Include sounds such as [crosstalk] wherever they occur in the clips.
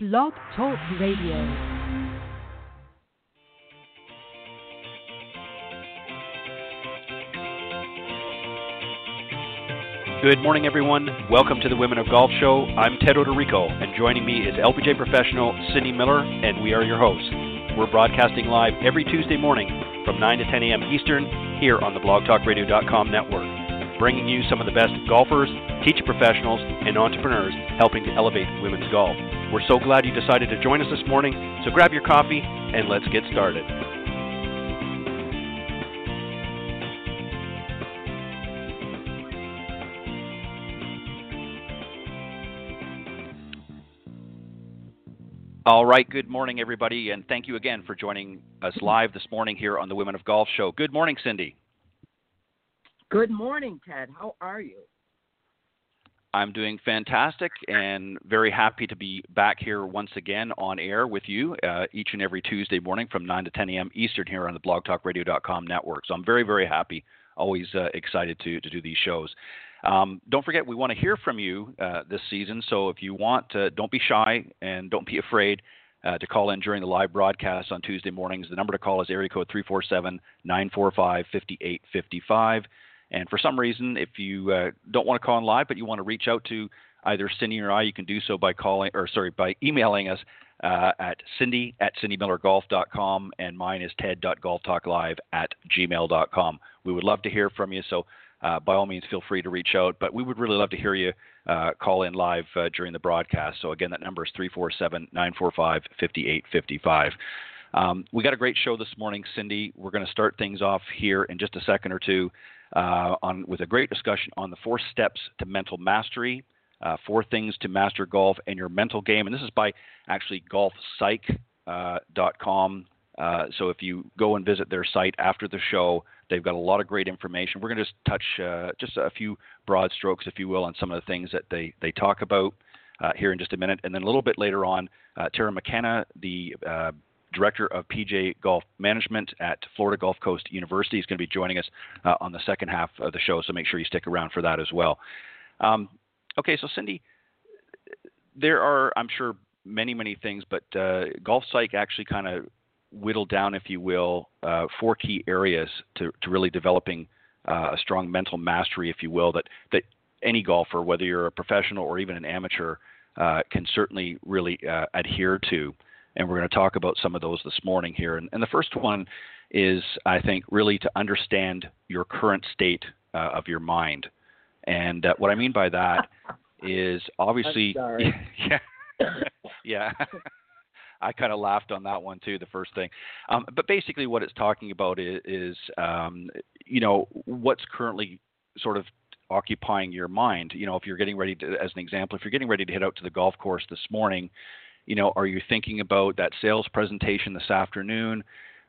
Blog Talk Radio. Good morning, everyone. Welcome to the Women of Golf Show. I'm Ted Oderico, and joining me is LPGA professional Cindy Miller, and we are your hosts. We're broadcasting live every Tuesday morning from 9 to 10 a.m. Eastern here on the blogtalkradio.com network, bringing you some of the best golfers, teaching professionals, and entrepreneurs helping to elevate women's golf. We're so glad you decided to join us this morning, so grab your coffee and let's get started. All right, good morning, everybody, and thank you again for joining us live this morning here on the Women of Golf Show. Good morning, Cindy. Good morning, Ted. How are you? I'm doing fantastic and very happy to be back here once again on air with you uh, each and every Tuesday morning from 9 to 10 a.m. Eastern here on the blogtalkradio.com network. So I'm very, very happy, always uh, excited to, to do these shows. Um, don't forget, we want to hear from you uh, this season. So if you want, to, don't be shy and don't be afraid uh, to call in during the live broadcast on Tuesday mornings. The number to call is area code 347 945 5855. And for some reason, if you uh, don't want to call in live, but you want to reach out to either Cindy or I, you can do so by calling, or sorry, by emailing us uh, at cindy at cindymillergolf.com, and mine is ted.golftalklive at gmail.com. We would love to hear from you, so uh, by all means, feel free to reach out. But we would really love to hear you uh, call in live uh, during the broadcast. So again, that number is 347 945 5855. Um, we got a great show this morning, Cindy. We're going to start things off here in just a second or two uh, on with a great discussion on the four steps to mental mastery, uh, four things to master golf and your mental game. And this is by actually golfpsych.com. Uh, so if you go and visit their site after the show, they've got a lot of great information. We're going to just touch uh, just a few broad strokes, if you will, on some of the things that they, they talk about uh, here in just a minute. And then a little bit later on, uh, Tara McKenna, the uh, director of PGA Golf Management at Florida Gulf Coast University, is going to be joining us uh, on the second half of the show. So make sure you stick around for that as well. Um, okay, so Cindy, there are, I'm sure, many, many things, but uh, Golf Psych actually kind of whittled down, if you will, uh, four key areas to, to really developing uh, a strong mental mastery, if you will, that, that any golfer, whether you're a professional or even an amateur, uh, can certainly really uh, adhere to and we're going to talk about some of those this morning here. And, and the first one is, I think, really to understand your current state uh, of your mind. And uh, what I mean by that [laughs] is obviously, [laughs] yeah, [laughs] yeah. I kind of laughed on that one too, the first thing. Um, but basically, what it's talking about is, is um, you know, what's currently sort of occupying your mind. You know, if you're getting ready to, as an example, if you're getting ready to head out to the golf course this morning, you know, are you thinking about that sales presentation this afternoon?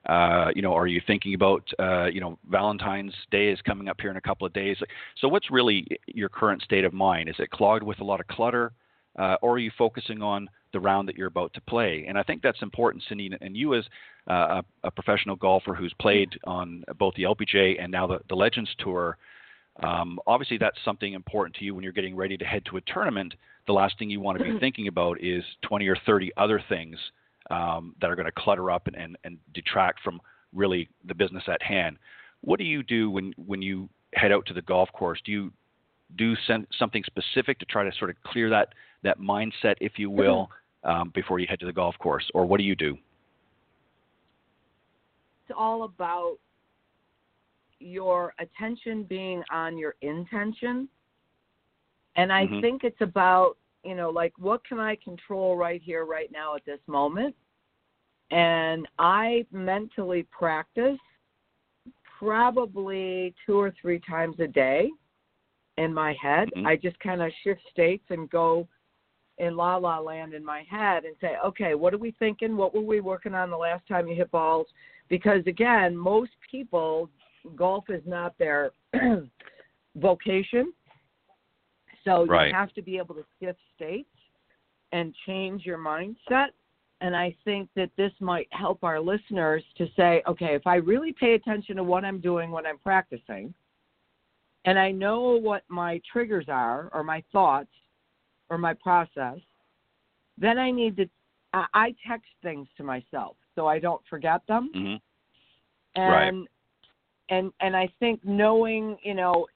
Uh, you know, are you thinking about, uh, you know, Valentine's Day is coming up here in a couple of days. So, what's really your current state of mind? Is it clogged with a lot of clutter, uh, or are you focusing on the round that you're about to play? And I think that's important, Cindy, and you as uh, a, a, professional golfer who's played on both the LPGA and now the, the Legends Tour. Um, obviously, that's something important to you when you're getting ready to head to a tournament the last thing you want to be [laughs] thinking about is 20 or 30 other things um, that are going to clutter up and, and, and detract from really the business at hand. What do you do when, when you head out to the golf course? Do you do something specific to try to sort of clear that, that mindset, if you will, um, before you head to the golf course? Or what do you do? It's all about your attention being on your intention and I mm-hmm. think it's about, you know, like what can I control right here, right now at this moment? And I mentally practice probably two or three times a day in my head. Mm-hmm. I just kind of shift states and go in la la land in my head and say, okay, what are we thinking? What were we working on the last time you hit balls? Because again, most people, golf is not their [clears throat] vocation. So right. you have to be able to shift states and change your mindset. And I think that this might help our listeners to say, okay, if I really pay attention to what I'm doing when I'm practicing, and I know what my triggers are or my thoughts or my process, then I need to I, text things to myself so I don't forget them. Mm-hmm. And Right. and and I think knowing, you know,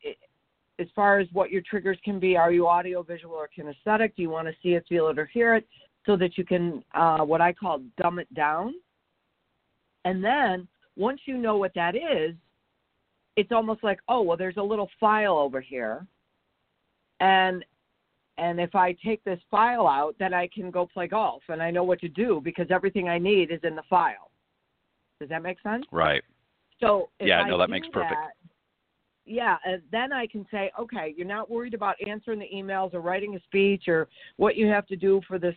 as far as what your triggers can be, are you audio, visual, or kinesthetic? Do you want to see it, feel it, or hear it, so that you can uh, what I call dumb it down. And then once you know what that is, it's almost like, oh well, there's a little file over here, and and if I take this file out, then I can go play golf, and I know what to do because everything I need is in the file. Does that make sense? Right. So Yeah, I no, that makes perfect. that, yeah, and then I can say, okay, you're not worried about answering the emails or writing a speech or what you have to do for this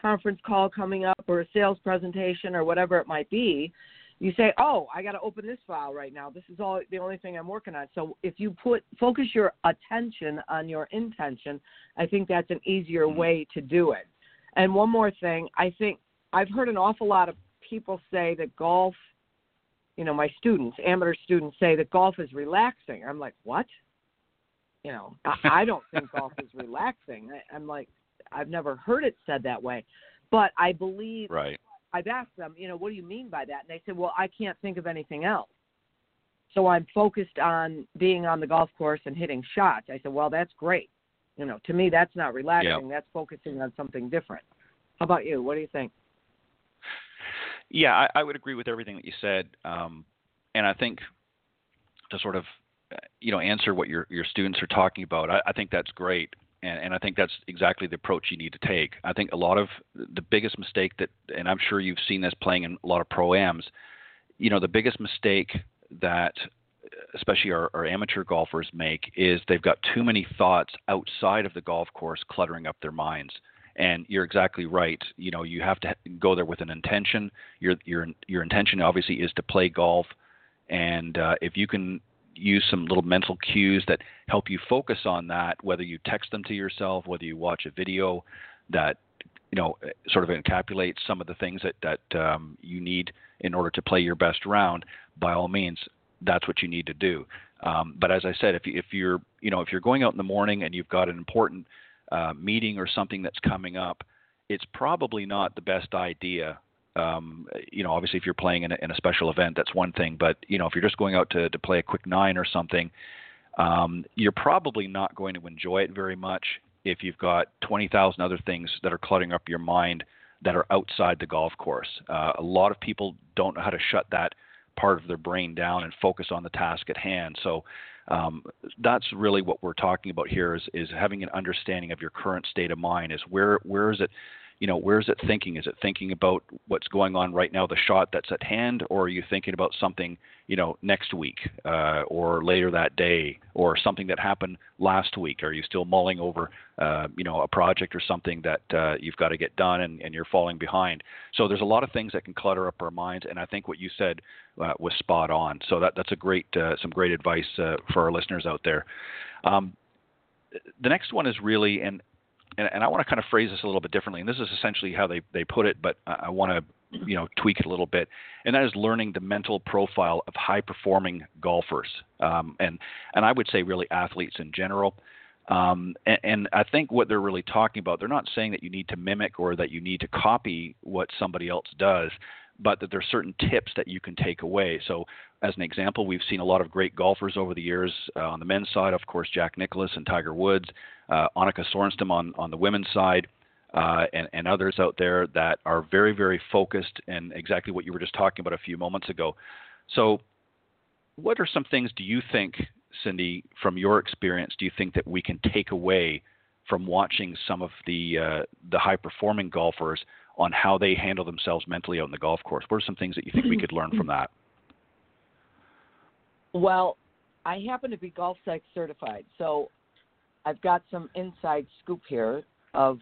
conference call coming up or a sales presentation or whatever it might be. You say, oh, I got to open this file right now. This is all the only thing I'm working on. So if you put focus your attention on your intention, I think that's an easier Mhm. way to do it. And one more thing, I think I've heard an awful lot of people say that golf you know, my students, amateur students, say that golf is relaxing. I'm like, what? You know, I, [laughs] I don't think golf is relaxing. I, I'm like, I've never heard it said that way, but I believe Right. I've asked them, you know, what do you mean by that? And they said, well, I can't think of anything else. So I'm focused on being on the golf course and hitting shots. I said, well, that's great. You know, to me, that's not relaxing. That's focusing on something different. How about you? What do you think? Yeah, I, I would agree with everything that you said, um, and I think to sort of you know answer what your your students are talking about, I, I think that's great, and, and I think that's exactly the approach you need to take. I think a lot of the biggest mistake that, and I'm sure you've seen this playing in a lot of pro-ams, you know, the biggest mistake that especially our, our amateur golfers make is they've got too many thoughts outside of the golf course cluttering up their minds and you're exactly right. You know, you have to go there with an intention. Your your your intention obviously is to play golf, and uh, if you can use some little mental cues that help you focus on that, whether you text them to yourself, whether you watch a video that you know sort of encapsulates some of the things that that um, you need in order to play your best round, by all means, that's what you need to do. Um, but as I said, if if you're you know if you're going out in the morning and you've got an important uh, meeting or something that's coming up, it's probably not the best idea. Um, you know, obviously, if you're playing in a, in a special event, that's one thing. But you know, if you're just going out to, to play a quick nine or something, um, you're probably not going to enjoy it very much if you've got 20,000 other things that are cluttering up your mind that are outside the golf course. Uh, a lot of people don't know how to shut that part of their brain down and focus on the task at hand. So um, that's really what we're talking about here is, is having an understanding of your current state of mind is where where is it you know where is it thinking? Is it thinking about what's going on right now the shot that's at hand or are you thinking about something you know next week uh, or later that day or something that happened last week? Are you still mulling over uh, you know a project or something that uh, you've got to get done and, and you're falling behind? So there's a lot of things that can clutter up our minds and i think what you said uh, was spot on. So that that's a great uh, some great advice uh, for our listeners out there. Um, the next one is really and and, and I want to kind of phrase this a little bit differently. And this is essentially how they, they put it, but I, I want to you know tweak it a little bit. And that is learning the mental profile of high performing golfers, um, and and I would say really athletes in general. Um, and, and I think what they're really talking about, they're not saying that you need to mimic or that you need to copy what somebody else does, but that there are certain tips that you can take away. So, as an example, we've seen a lot of great golfers over the years. Uh, on the men's side, of course, Jack Nicklaus and Tiger Woods, uh, Annika Sorenstam on, on the women's side, uh, and, and others out there that are very, very focused and exactly what you were just talking about a few moments ago. So, what are some things do you think, Cindy, from your experience, do you think that we can take away from watching some of the uh, the high performing golfers on how they handle themselves mentally out in the golf course? What are some things that you think we [clears throat] could learn from that? Well, I happen to be golf psych certified, so I've got some inside scoop here of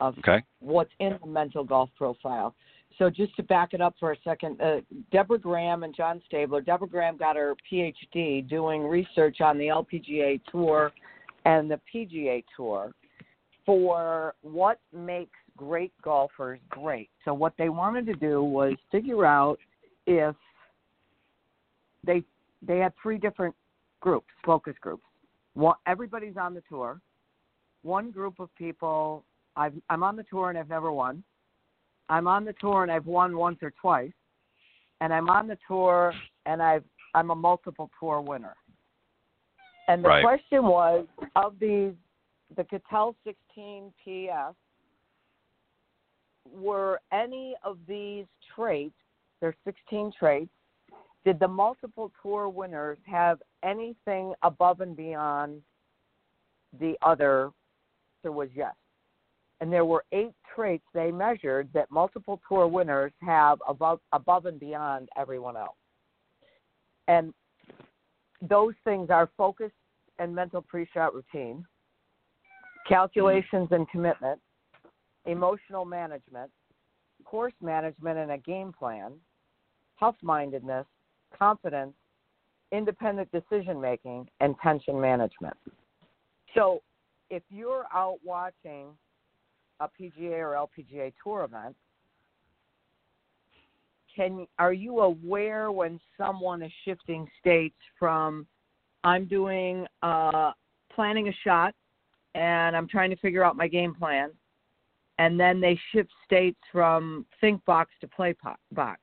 of Okay. what's in the mental golf profile. So just to back it up for a second, uh, Deborah Graham and John Stabler. Deborah Graham got her PhD doing research on the LPGA Tour and the PGA Tour for what makes great golfers great. So what they wanted to do was figure out if they they had three different groups, focus groups. One, everybody's on the tour. One group of people, I've, I'm on the tour and I've never won. I'm on the tour and I've won once or twice, and I'm on the tour and I've I'm a multiple tour winner. And the right. question was of these, the Cattell 16 PF, were any of these traits, there's 16 traits, did the multiple tour winners have anything above and beyond the other? There was yes. And there were eight traits they measured that multiple tour winners have above above and beyond everyone else. And those things are focus and mental pre-shot routine, calculations and commitment, emotional management, course management and a game plan, tough-mindedness, confidence, independent decision making, and tension management. So, if you're out watching a PGA or LPGA tour event, can are you aware when someone is shifting states from I'm doing uh, planning a shot and I'm trying to figure out my game plan, and then they shift states from think box to play box.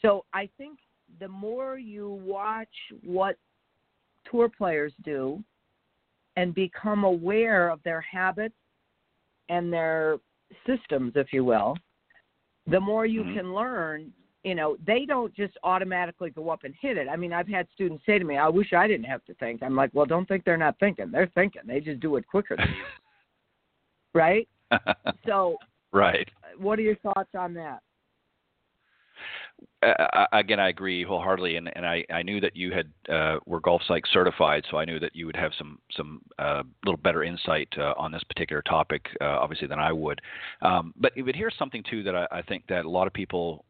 So I think the more you watch what tour players do and become aware of their habits and their systems, if you will, the more you mm-hmm. can learn. You know, they don't just automatically go up and hit it. I mean, I've had students say to me, I wish I didn't have to think. I'm like, well, don't think they're not thinking. They're thinking. They just do it quicker than you. [laughs] right? [laughs] so, right. What are your thoughts on that? Uh, again, I agree wholeheartedly, and, and I, I knew that you had uh, were Golf Psych certified, so I knew that you would have some some uh, little better insight uh, on this particular topic, uh, obviously, than I would. Um, but but here's something too that I, I think that a lot of people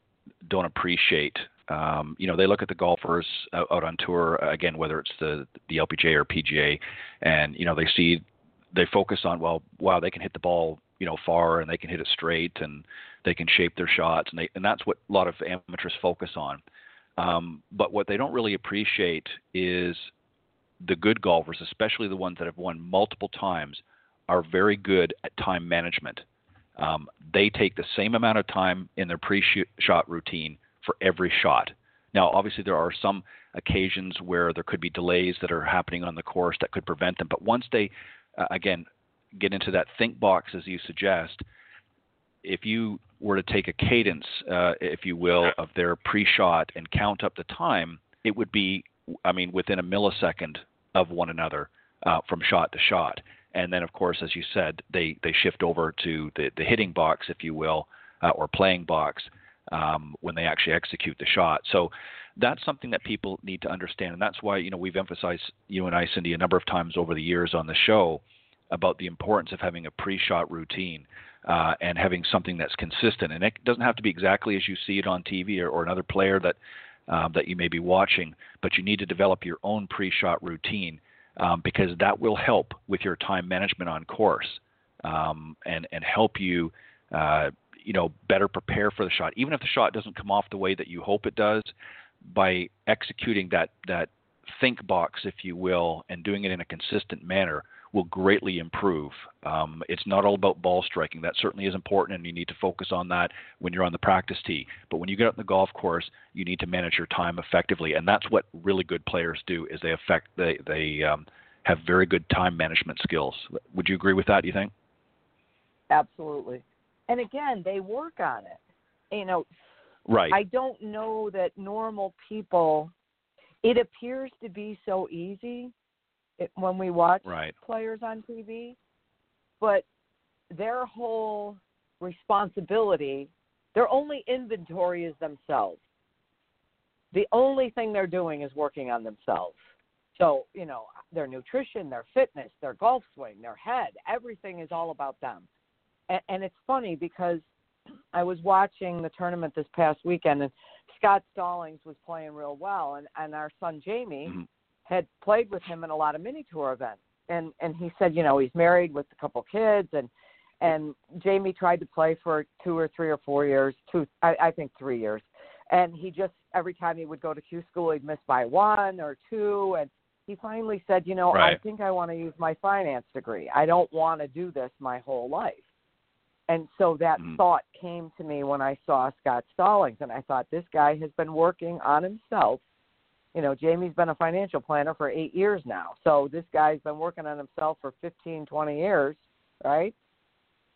don't appreciate. Um, you know, they look at the golfers out, out on tour again, whether it's the the LPGA or PGA, and you know they see they focus on well, wow, they can hit the ball you know far and they can hit it straight and they can shape their shots and they and that's what a lot of amateurs focus on. Um, but what they don't really appreciate is the good golfers, especially the ones that have won multiple times, are very good at time management. Um, they take the same amount of time in their pre-shot routine for every shot. Now, obviously, there are some occasions where there could be delays that are happening on the course that could prevent them. But once they, uh, again, get into that think box, as you suggest, if you were to take a cadence, uh, if you will, of their pre-shot and count up the time, it would be, I mean, within a millisecond of one another uh, from shot to shot. And then, of course, as you said, they they shift over to the the hitting box, if you will, uh, or playing box um, when they actually execute the shot. So that's something that people need to understand, and that's why you know we've emphasized you and I, Cindy, a number of times over the years on the show about the importance of having a pre-shot routine uh, and having something that's consistent. And it doesn't have to be exactly as you see it on TV or, or another player that um, that you may be watching, but you need to develop your own pre-shot routine um, because that will help with your time management on course um, and and help you. Uh, you know, better prepare for the shot, even if the shot doesn't come off the way that you hope it does. By executing that that think box, if you will, and doing it in a consistent manner, will greatly improve. Um, it's not all about ball striking. That certainly is important, and you need to focus on that when you're on the practice tee. But when you get out in the golf course, you need to manage your time effectively, and that's what really good players do. Is they affect they they um, have very good time management skills. Would you agree with that? Do you think? Absolutely. And again, they work on it. You know, right. I don't know that normal people. It appears to be so easy when we watch right. players on TV, but their whole responsibility, their only inventory is themselves. The only thing they're doing is working on themselves. So, you know, their nutrition, their fitness, their golf swing, their head, everything is all about them. And, and it's funny because [clears throat] I was watching the tournament this past weekend and Scott Stallings was playing real well and, and our son Jamie mm-hmm had played with him in a lot of mini tour events and and he said you know he's married with a couple kids and and Jamie tried to play for two or three or four years two I, I think three years and he just every time he would go to Q school he'd miss by one or two and he finally said you know right. I think I want to use my finance degree I don't want to do this my whole life And so that Mhm. thought came to me when I saw Scott Stallings, and I thought this guy has been working on himself. You know, Jamie's been a financial planner for eight years now, so this guy's been working on himself for fifteen, twenty years, right?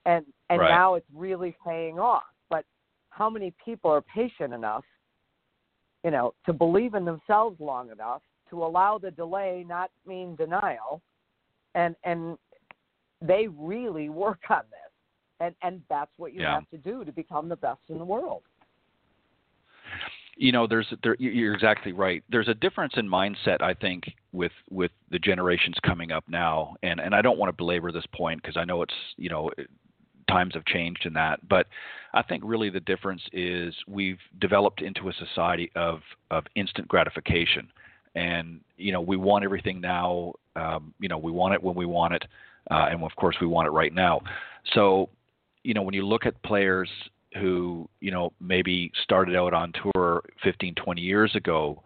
And and Right. now it's really paying off. But how many people are patient enough, you know, to believe in themselves long enough to allow the delay not mean denial, and and they really work on this and and that's what you Yeah. have to do to become the best in the world. You know there's there you're exactly right. There's a difference in mindset i think with with the generations coming up now. And and i don't want to belabor this point because i know it's you know times have changed in that. But i think really the difference is we've developed into a society of of instant gratification. And you know we want everything now um, you know we want it when we want it uh, and of course we want it right now. So you know when you look at players who you know maybe started out on tour 15 20 years ago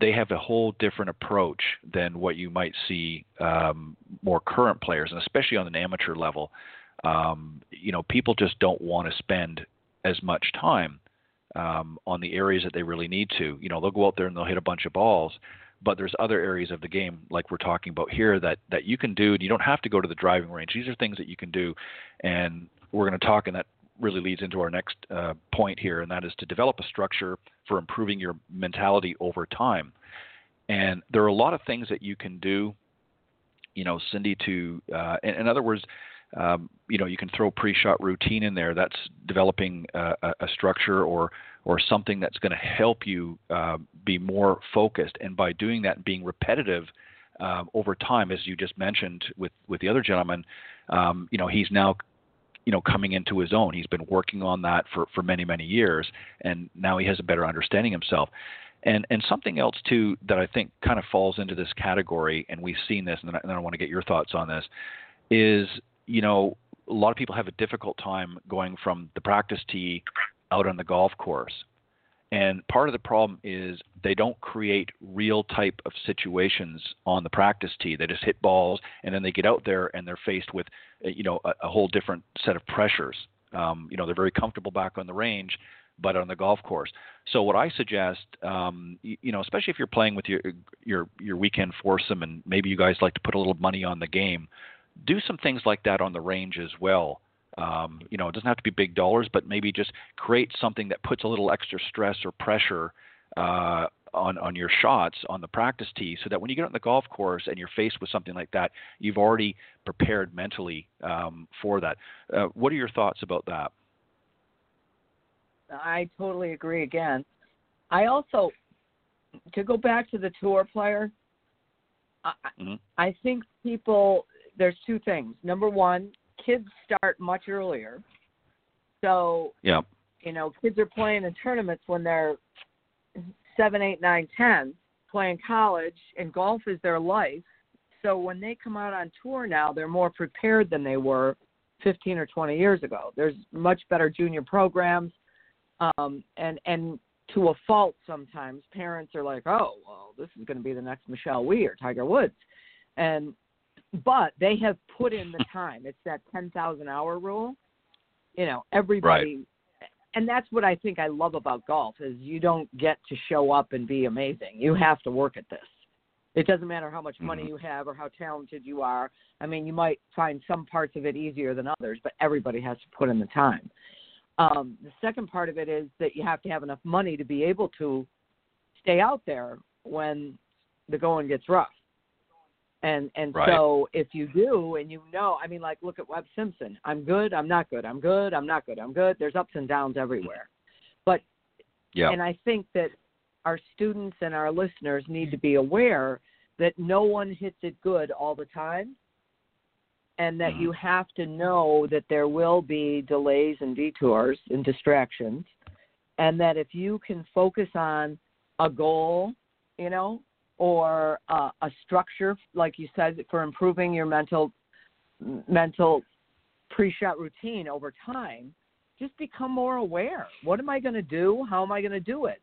they have a whole different approach than what you might see um, more current players and especially on an amateur level. Um, you know people just don't want to spend as much time um, on the areas that they really need to. You know they'll go out there and they'll hit a bunch of balls but there's other areas of the game like we're talking about here that that you can do and you don't have to go to the driving range. These are things that you can do and we're going to talk in that really leads into our next uh, point here, and that is to develop a structure for improving your mentality over time. And there are a lot of things that you can do, you know, Cindy. To uh, in, in other words, um, you know, you can throw pre-shot routine in there. That's developing a, a structure or or something that's going to help you uh, be more focused. And by doing that, and being repetitive. Um, over time, as you just mentioned with, with the other gentleman, um, you know he's now you know coming into his own. He's been working on that for for many many years and now he has a better understanding himself. And and something else too that i think kind of falls into this category and we've seen this and then I, I want to get your thoughts on this is you know a lot of people have a difficult time going from the practice tee out on the golf course and part of the problem is they don't create real type of situations on the practice tee. They just hit balls, and then they get out there and they're faced with, uh, you know, a, a whole different set of pressures. Um, you know, they're very comfortable back on the range, but on the golf course. So what I suggest, um, you, you know, especially if you're playing with your your your weekend foursome, and maybe you guys like to put a little money on the game, do some things like that on the range as well. Um, you know, it doesn't have to be big dollars, but maybe just create something that puts a little extra stress or pressure uh, on on your shots on the practice tee, so that when you get on the golf course and you're faced with something like that, you've already prepared mentally um, for that. Uh, what are your thoughts about that? I totally agree. Again, I also to go back to the tour player. I, Mhm. I think people there's two things. Number one, kids start much earlier, so Yeah. you know kids are playing in tournaments when they're seven, eight, nine, ten, playing college, and golf is their life. So when they come out on tour now, they're more prepared than they were 15 or 20 years ago. There's much better junior programs, um, and and to a fault sometimes parents are like, oh well, this is going to be the next Michelle Wie or Tiger Woods, and but they have put in the time. It's that 10,000 hour rule. You know, everybody and that's what I think I love about golf is you don't get to show up and be amazing. You have to work at this. It doesn't matter how much money Mhm. you have or how talented you are. I mean, you might find some parts of it easier than others, but everybody has to put in the time. Um, the second part of it is that you have to have enough money to be able to stay out there when the going gets rough. And and Right. so if you do and you know, I mean like look at Webb Simpson. I'm good, I'm not good. I'm good, I'm not good. I'm good. There's ups and downs everywhere. But Yeah. and I think that our students and our listeners need to be aware that no one hits it good all the time and that Mhm. you have to know that there will be delays and detours and distractions and that if you can focus on a goal, you know, or uh, a structure like you said for improving your mental mental pre-shot routine over time, just become more aware. What am I going to do? How am I going to do it?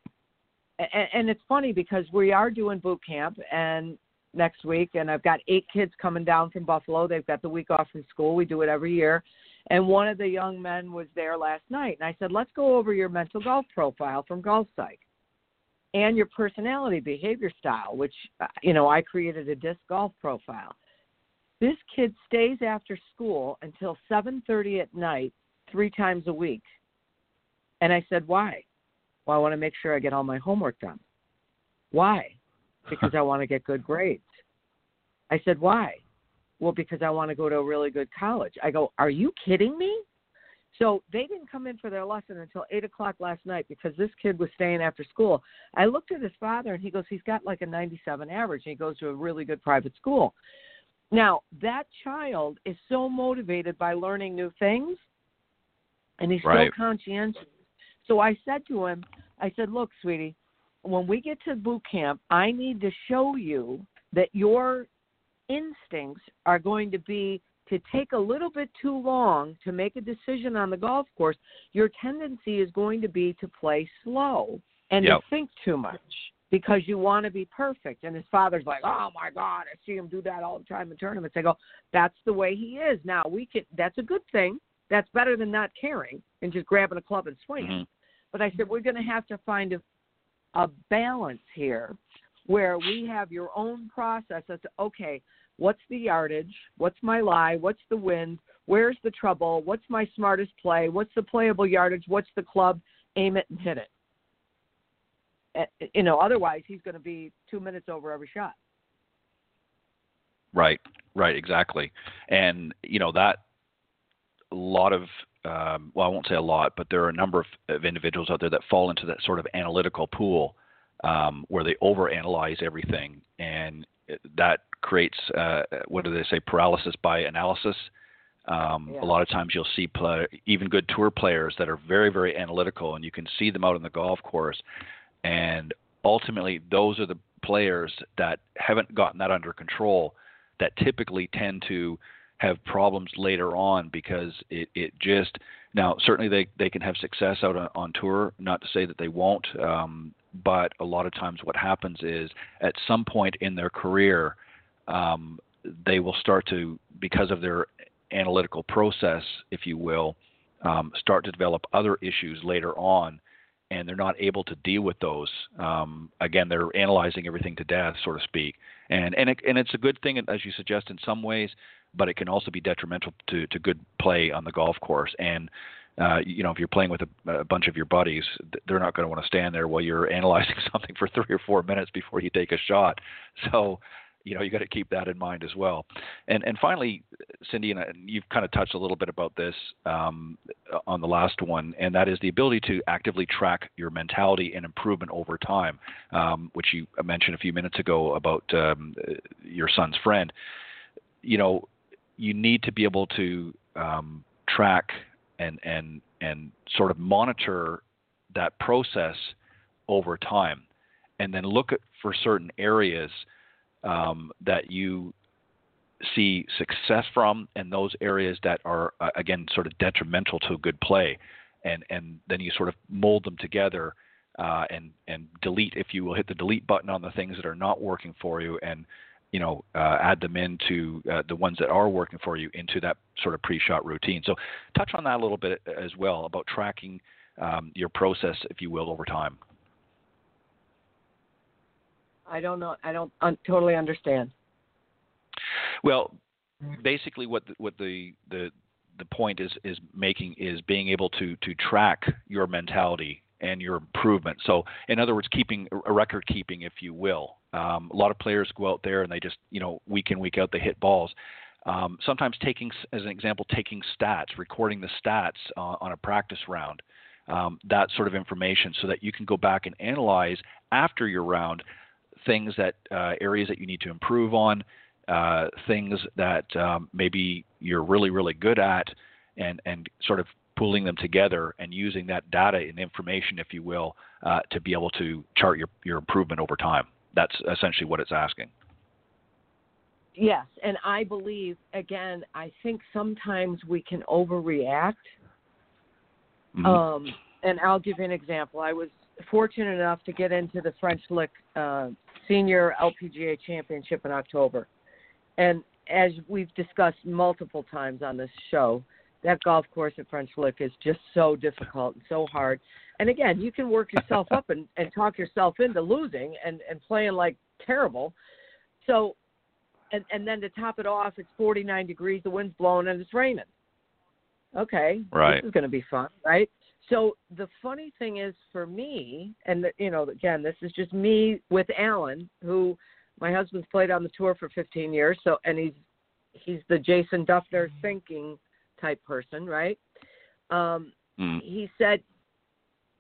And, and it's funny because we are doing boot camp and next week, and I've got eight kids coming down from Buffalo. They've got the week off from school. We do it every year, And one of the young men was there last night, and I said, "Let's go over your mental golf profile from Golf Psych, and your personality behavior style, which uh, you know I created a DISC golf profile." This kid stays after school until 7:30 at night, three times a week. And I said, "Why?" Well, I want to make sure I get all my homework done. Why? [laughs] Because I want to get good grades. I said, "Why?" Well, because I want to go to a really good college. I go, "Are you kidding me?" So they didn't come in for their lesson until eight o'clock last night because this kid was staying after school. I looked at his father and he goes, he's got like a 97 average and he goes to a really good private school. Now, that child is so motivated by learning new things and he's right. so conscientious. So I said to him, I said, Look, sweetie, when we get to boot camp, I need to show you that your instincts are going to be to take a little bit too long to make a decision on the golf course. Your tendency is going to be to play slow and yep. to think too much because you want to be perfect. And his father's like, oh my God, I see him do that all the time in tournaments. I go, that's the way he is. Now we can. That's a good thing. That's better than not caring and just grabbing a club and swinging. Mm-hmm. But I said we're going to have to find a, a balance here, where we have your own process. That's okay. What's the yardage? What's my lie? What's the wind? Where's the trouble? What's my smartest play? What's the playable yardage? What's the club? Aim it and hit it Eh, you know, otherwise he's going to be two minutes over every shot. Right, right, exactly, and you know that a lot of um, well, I won't say a lot, but there are a number of, of individuals out there that fall into that sort of analytical pool um, where they overanalyze everything, and that creates uh, what do they say paralysis by analysis. Um, yeah. A lot of times you'll see play, even good tour players that are very, very analytical, and you can see them out on the golf course and ultimately, those are the players that haven't gotten that under control that typically tend to have problems later on because it, it just now certainly they, they can have success out on, on tour not to say that they won't um, but a lot of times what happens is at some point in their career um, they will start to because of their analytical process if you will um, start to develop other issues later on and they're not able to deal with those. Um, again, they're analyzing everything to death, so to speak, and and it, and it's a good thing as you suggest in some ways, but it can also be detrimental to to good play on the golf course. And uh, you know, if you're playing with a, a bunch of your buddies, they're not going to want to stand there while you're [laughs] analyzing something for three or four minutes before you take a shot. So you know you got to keep that in mind as well. And and finally, Cindy, and you've kind of touched a little bit about this um, on the last one, and that is the ability to actively track your mentality and improvement over time, um, which you mentioned a few minutes ago about um, your son's friend. You know, you need to be able to um, track and and and sort of monitor that process over time, and then look at for certain areas um, that you see success from and those areas that are uh, again sort of detrimental to a good play. And and then you sort of mold them together uh, and and delete if you will hit the delete button on the things that are not working for you and you know uh, add them into uh, the ones that are working for you into that sort of pre-shot routine. So touch on that a little bit as well about tracking um, your process if you will over time I don't know. I don't un- totally understand. Well, basically, what the, what the the the point is is making is being able to to track your mentality and your improvement. So, in other words, keeping a record keeping, if you will. Um, a lot of players go out there and they just you know week in week out they hit balls. Um, sometimes taking as an example, taking stats, recording the stats uh, on a practice round. Um, that sort of information so that you can go back and analyze after your round things that uh, areas that you need to improve on, uh, things that um, maybe you're really really good at, and and sort of pooling them together and using that data and information, if you will, uh, to be able to chart your your improvement over time. That's essentially what it's asking. Yes, and I believe again. I think sometimes we can overreact. Mm-hmm. Um, and I'll give you an example. I was fortunate enough to get into the French Lick uh, Senior LPGA Championship in October. And as we've discussed multiple times on this show, that golf course at French Lick is just so difficult and so hard. And again, you can work yourself up and, and talk yourself into losing and, and playing like terrible. So, and, and then to top it off, it's 49 degrees, the wind's blowing, and it's raining. Okay, right. this is going to be fun, right? So the funny thing is for me, and you know, again, this is just me with Alan, who my husband's played on the tour for 15 years, so and he's he's the Jason Dufner thinking type person, right? Um, mm. He said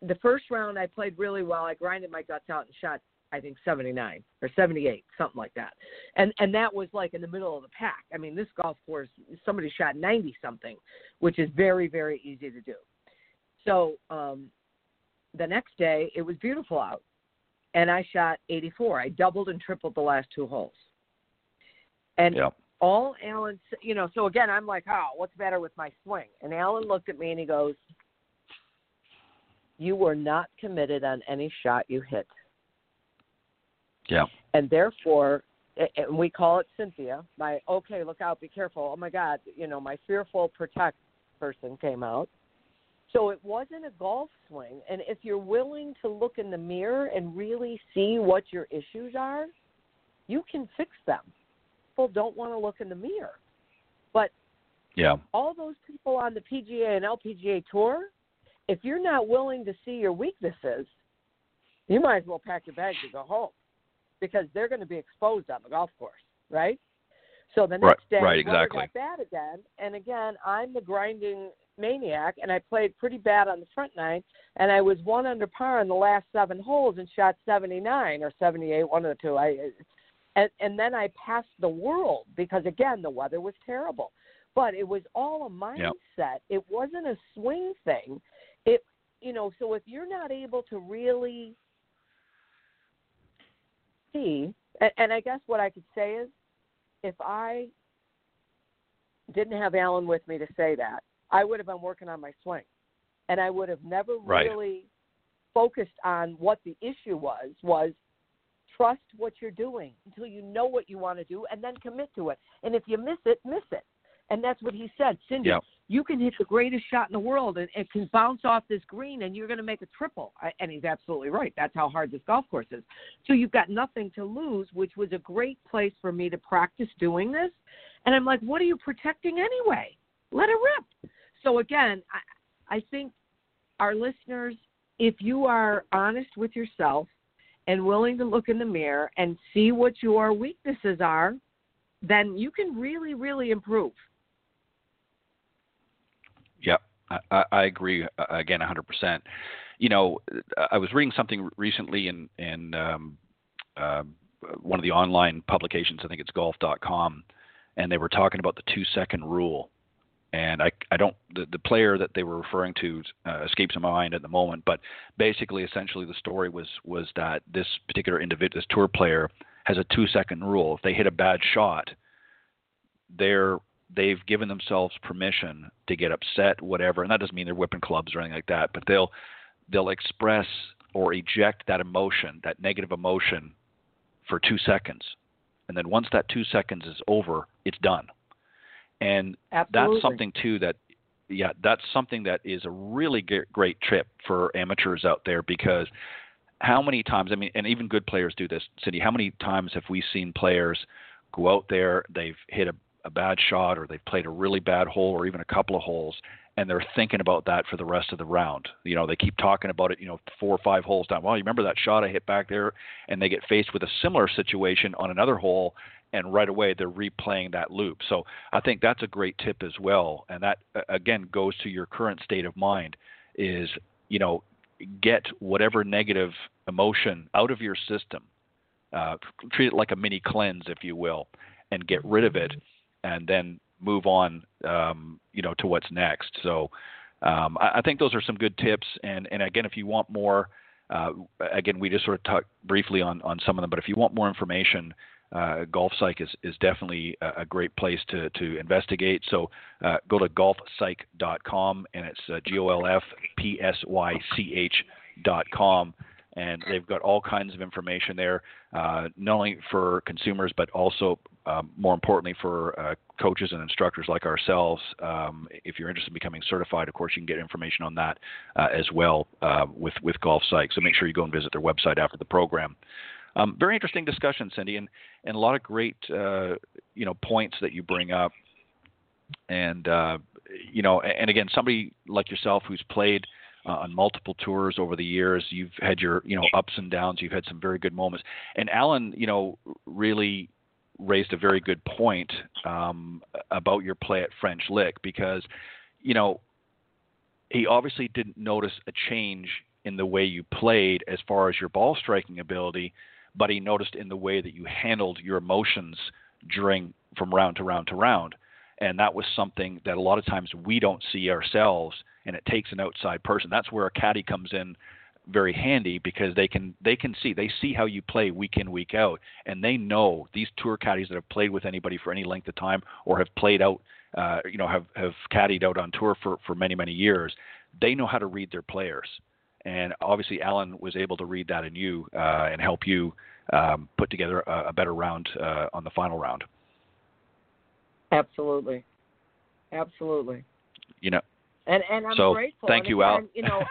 the first round I played really well. I grinded my guts out and shot I think 79 or 78, something like that. And and that was like in the middle of the pack. I mean, this golf course somebody shot 90 something, which is very very easy to do. So, um the next day it was beautiful out and I shot 84. I doubled and tripled the last two holes. And yep. all Alan, you know, so again, I'm like, oh, what's better with my swing? And Alan looked at me and he goes, you were not committed on any shot you hit. Yeah. And therefore, and we call it Cynthia. My okay, look out, be careful. Oh my God, you know, my fearful protect person came out. So it wasn't a golf swing. And if you're willing to look in the mirror and really see what your issues are, you can fix them. People don't want to look in the mirror. But yeah. all those people on the PGA and LPGA tour, if you're not willing to see your weaknesses, you might as well pack your bags and go home because they're going to be exposed on the golf course, right? So the next right, day, right, exactly. got bad again, and again, I'm the grinding maniac, and I played pretty bad on the front nine, and I was one under par in the last seven holes and shot 79 or 78, one of the two. I and and then I passed the world because again the weather was terrible, but it was all a mindset. Yep. It wasn't a swing thing. It you know so if you're not able to really see, and, and I guess what I could say is, if I didn't have Alan with me to say that, I would have been working on my swing. And I would have never right. really focused on what the issue was, was trust what you're doing until you know what you want to do and then commit to it. And if you miss it, miss it. And that's what he said. Cindy, yep. you can hit the greatest shot in the world and it can bounce off this green and you're going to make a triple. And he's absolutely right. That's how hard this golf course is. So you've got nothing to lose, which was a great place for me to practice doing this. And I'm like, what are you protecting anyway? Let it rip. So again, I, I think our listeners, if you are honest with yourself and willing to look in the mirror and see what your weaknesses are, then you can really, really improve. Yep, I, I agree uh, again 100%. You know, I was reading something recently in in um, uh, one of the online publications. I think it's golf.com, and they were talking about the two second rule and I, I don't the, the player that they were referring to uh, escapes my mind at the moment but basically essentially the story was was that this particular individual this tour player has a two second rule. If they hit a bad shot they're they've given themselves permission to get upset whatever and that doesn't mean they're whipping clubs or anything like that but they'll they'll express or eject that emotion that negative emotion for two seconds. And then once that two seconds is over it's done and Absolutely. that's something too that yeah that's something that is a really great trip for amateurs out there because how many times i mean and even good players do this cindy how many times have we seen players go out there they've hit a, a bad shot or they've played a really bad hole or even a couple of holes and they're thinking about that for the rest of the round. You know, they keep talking about it, you know, four or five holes down. Well, you remember that shot I hit back there? And they get faced with a similar situation on another hole and right away they're replaying that loop. So I think that's a great tip as well, and that again goes to your current state of mind. Is you know get whatever negative emotion out of your system, uh, treat it like a mini cleanse, if you will, and get rid of it, and then move on, um, you know, to what's next. So um, I, I, think those are some good tips. And and again, if you want more, uh, again, we just sort of talked briefly on on some of them, but if you want more information uh, GolfPsych is, is definitely a, a, great place to, to investigate. So uh, go to golfpsych.com and it's uh, G O L F P S Y C H.com. And they've got all kinds of information there, uh, not only for consumers, but also uh, more importantly for uh, coaches and instructors like ourselves, um, if you're interested in becoming certified, of course you can get information on that uh, as well uh, with with Golf Psych. So make sure you go and visit their website after the program. Um, very interesting discussion, Cindy, and, and a lot of great uh, you know points that you bring up. And uh, you know, and again, somebody like yourself who's played uh, on multiple tours over the years, you've had your you know ups and downs. You've had some very good moments. And Alan, you know, really raised a very good point um, about your play at French Lick because you know he obviously didn't notice a change in the way you played as far as your ball striking ability but he noticed in the way that you handled your emotions during from round to round to round. And that was something that a lot of times we don't see ourselves, and it takes an outside person. That's where a caddy comes in very handy because they can they can see they see how you play week in week out, and they know these tour caddies that have played with anybody for any length of time or have played out, uh, you know, have have caddied out on tour for for many many years. They know how to read their players and obviously Alan was able to read that in you uh, and help you um, put together a, a better round uh, on the final round. Absolutely, absolutely. You know, and and I'm so grateful. Thank and you, Al. You know,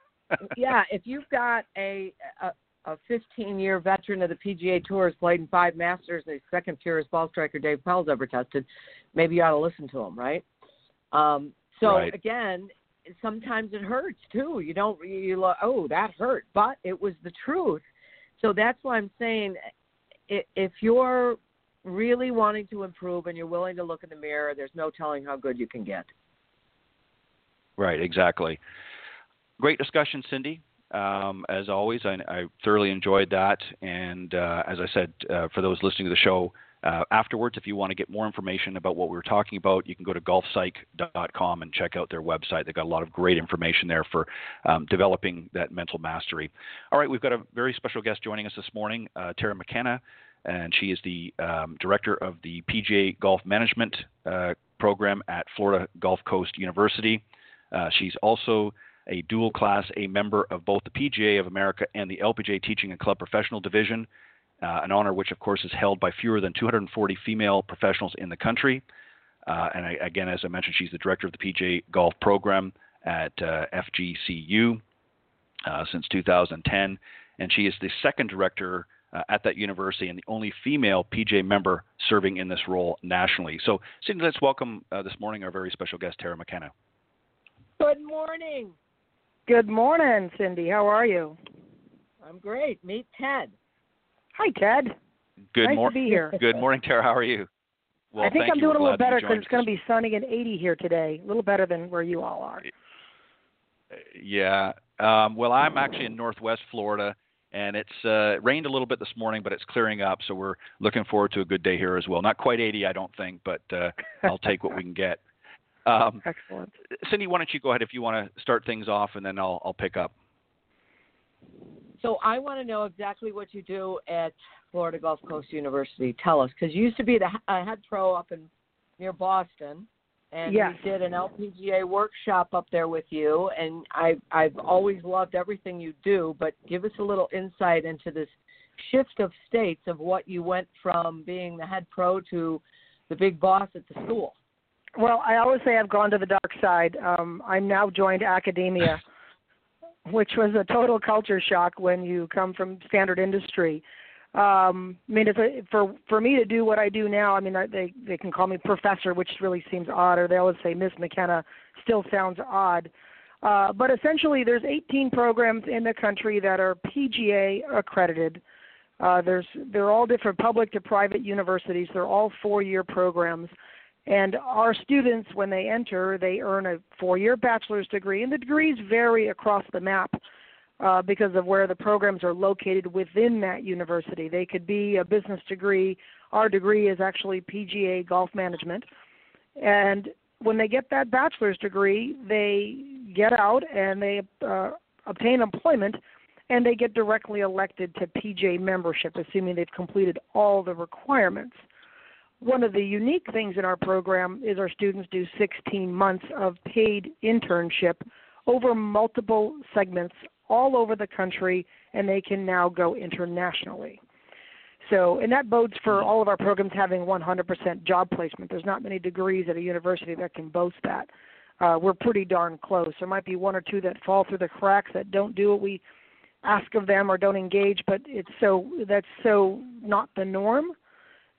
[laughs] yeah. If you've got a, a a 15 year veteran of the PGA Tour has played in five Masters, and the second purest ball striker Dave Pelz ever tested, maybe you ought to listen to him, right? Um, so right. again, sometimes it hurts too. You don't you look, oh that hurt, but it was the truth. So that's why I'm saying if you're really wanting to improve and you're willing to look in the mirror, there's no telling how good you can get. Right, exactly. Great discussion, Cindy. Um, as always, I, I, thoroughly enjoyed that. And uh, as I said, uh, for those listening to the show, uh, afterwards, if you want to get more information about what we were talking about, you can go to golfpsych.com and check out their website. They've got a lot of great information there for um, developing that mental mastery. All right, we've got a very special guest joining us this morning, uh, Tara McKenna, and she is the um, director of the PGA Golf Management uh, program at Florida Gulf Coast University. Uh, she's also a dual class A member of both the PGA of America and the LPGA Teaching and Club Professional Division uh, an honor which, of course, is held by fewer than 240 female professionals in the country. Uh, and I, again, as I mentioned, she's the director of the PGA Golf Program at uh, FGCU uh, since 2010, and she is the second director uh, at that university and the only female PGA member serving in this role nationally. So, Cindy, let's welcome uh, this morning our very special guest, Tara McKenna. Good morning. Good morning, Cindy. How are you? I'm great. Meet Ted. Hi, Ted. Good nice morning. to be here. Good morning, Tara. How are you? Well, I think I'm doing a little better because it's going to be sunny and 80 here today. A little better than where you all are. Yeah. Um, well, I'm actually in Northwest Florida, and it's uh, rained a little bit this morning, but it's clearing up, so we're looking forward to a good day here as well. Not quite 80, I don't think, but uh, I'll take what we can get. [laughs] Um, Excellent. Cindy, why don't you go ahead if you want to start things off, and then I'll, I'll pick up. So I want to know exactly what you do at Florida Gulf Coast University. Tell us, because you used to be the uh, head pro up in near Boston, and yes. we did an LPGA workshop up there with you. And I I've always loved everything you do, but give us a little insight into this shift of states of what you went from being the head pro to the big boss at the school. Well, I always say I've gone to the dark side. Um, I'm now joined academia, which was a total culture shock when you come from standard industry. Um i mean if a, for for me to do what i do now i mean they they can call me professor which really seems odd or they always say miss mckenna still sounds odd. Uh but essentially there's 18 programs in the country that are pga accredited. Uh there's they're all different public to private universities. They're all four year programs and our students when they enter they earn a four year bachelor's degree and the degrees vary across the map uh, because of where the programs are located within that university. They could be a business degree. Our degree is actually PGA Golf Management. And when they get that bachelor's degree, they get out and they uh, obtain employment and they get directly elected to PGA membership, assuming they've completed all the requirements. One of the unique things in our program is our students do 16 months of paid internship over multiple segments all over the country, and they can now go internationally. So, and that bodes for all of our programs having 100% job placement. There's not many degrees at a university that can boast that. Uh, we're pretty darn close. There might be one or two that fall through the cracks that don't do what we ask of them or don't engage, but it's so that's so not the norm.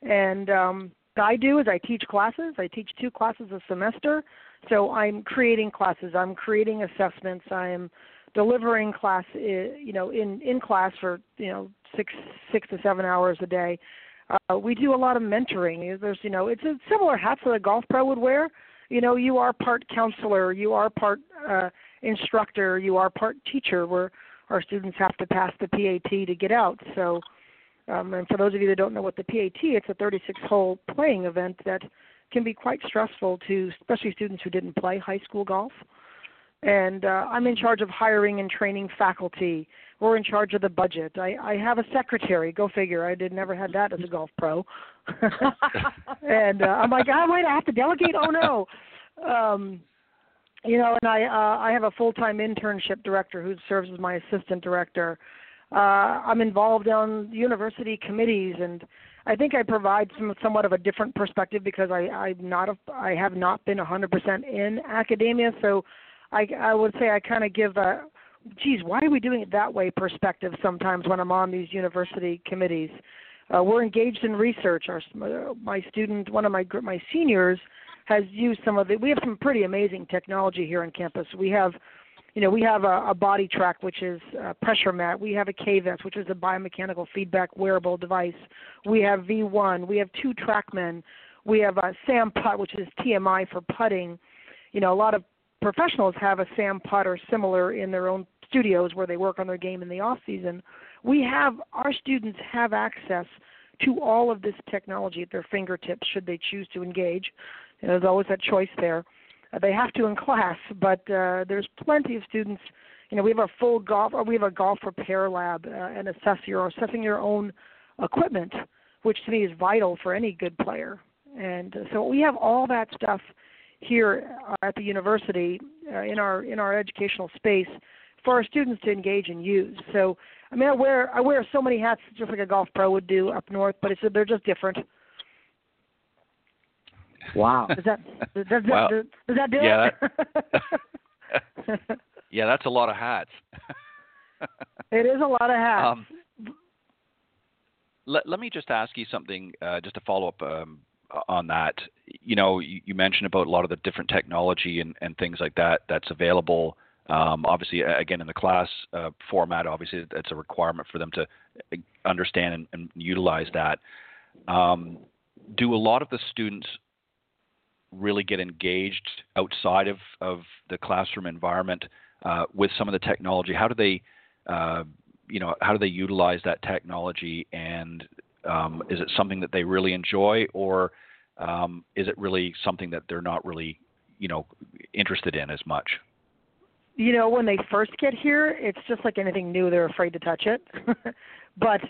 And um, what I do is I teach classes. I teach two classes a semester. So I'm creating classes. I'm creating assessments. I'm delivering class, you know, in in class for you know six six to seven hours a day. Uh, we do a lot of mentoring. There's you know it's a similar hats that a golf pro would wear. You know, you are part counselor, you are part uh, instructor, you are part teacher. Where our students have to pass the PAT to get out. So, um, and for those of you that don't know what the PAT, it's a 36-hole playing event that can be quite stressful to especially students who didn't play high school golf. And uh, I'm in charge of hiring and training faculty. We're in charge of the budget. I, I have a secretary. Go figure. I did never had that as a golf pro. [laughs] and uh, I'm like, oh wait, I have to delegate. Oh no. Um, you know, and I uh, I have a full time internship director who serves as my assistant director. I'm involved on university committees, and I think I provide some somewhat of a different perspective because I I'm not a, I have not been 100% in academia, so I I would say I kind of give a geez why are we doing it that way perspective sometimes when I'm on these university committees. Uh, we're engaged in research. Our my student, one of my my seniors has used some of the. We have some pretty amazing technology here on campus. We have, you know, we have a, a BodyTrak, which is a pressure mat. We have a K-Vest, which is a biomechanical feedback wearable device. We have V1. We have two trackmen. We have a Sam Putt, which is TMI for putting. You know, a lot of professionals have a Sam Putt or similar in their own studios where they work on their game in the off season. We have our students have access to all of this technology at their fingertips should they choose to engage. You know, there's always that choice there. They have to in class, but uh, there's plenty of students. You know, we have a full golf, or we have a golf repair lab uh, and assess your assessing your own equipment, which to me is vital for any good player. And uh, so we have all that stuff here at the university uh, in our in our educational space for our students to engage and use. So I mean, I wear I wear so many hats just like a golf pro would do up north, but it's they're just different. Wow. Does that does, does, wow. does, does that do yeah, it? That, [laughs] yeah, that's a lot of hats. [laughs] it is a lot of hats. Um, let, let me just ask you something, uh, just to follow up um, on that. You know, you, you, mentioned about a lot of the different technology and, and things like that that's available. Um, obviously, again, in the class uh, format, obviously, it's a requirement for them to uh, understand and, and utilize that. Um, do a lot of the students really get engaged outside of, of the classroom environment uh, with some of the technology? How do they, uh, you know, how do they utilize that technology? And um, is it something that they really enjoy, or um, is it really something that they're not really, you know, interested in as much? You know, when they first get here, it's just like anything new; they're afraid to touch it. [laughs] but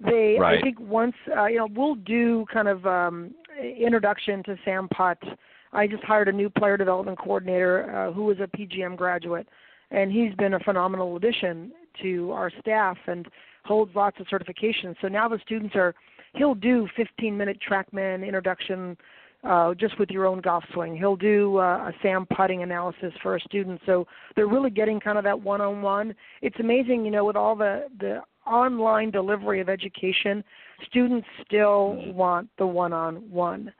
they, right. I think, once uh, you know, we'll do kind of um, introduction to Sam Putt. I just hired a new player development coordinator uh, who is a PGM graduate, and he's been a phenomenal addition to our staff and holds lots of certifications. So now the students are, he'll do 15 minute TrackMan introduction uh, just with your own golf swing. He'll do uh, a SAM putting analysis for a student. So they're really getting kind of that one on one. It's amazing, you know, with all the, the online delivery of education, students still want the one on one.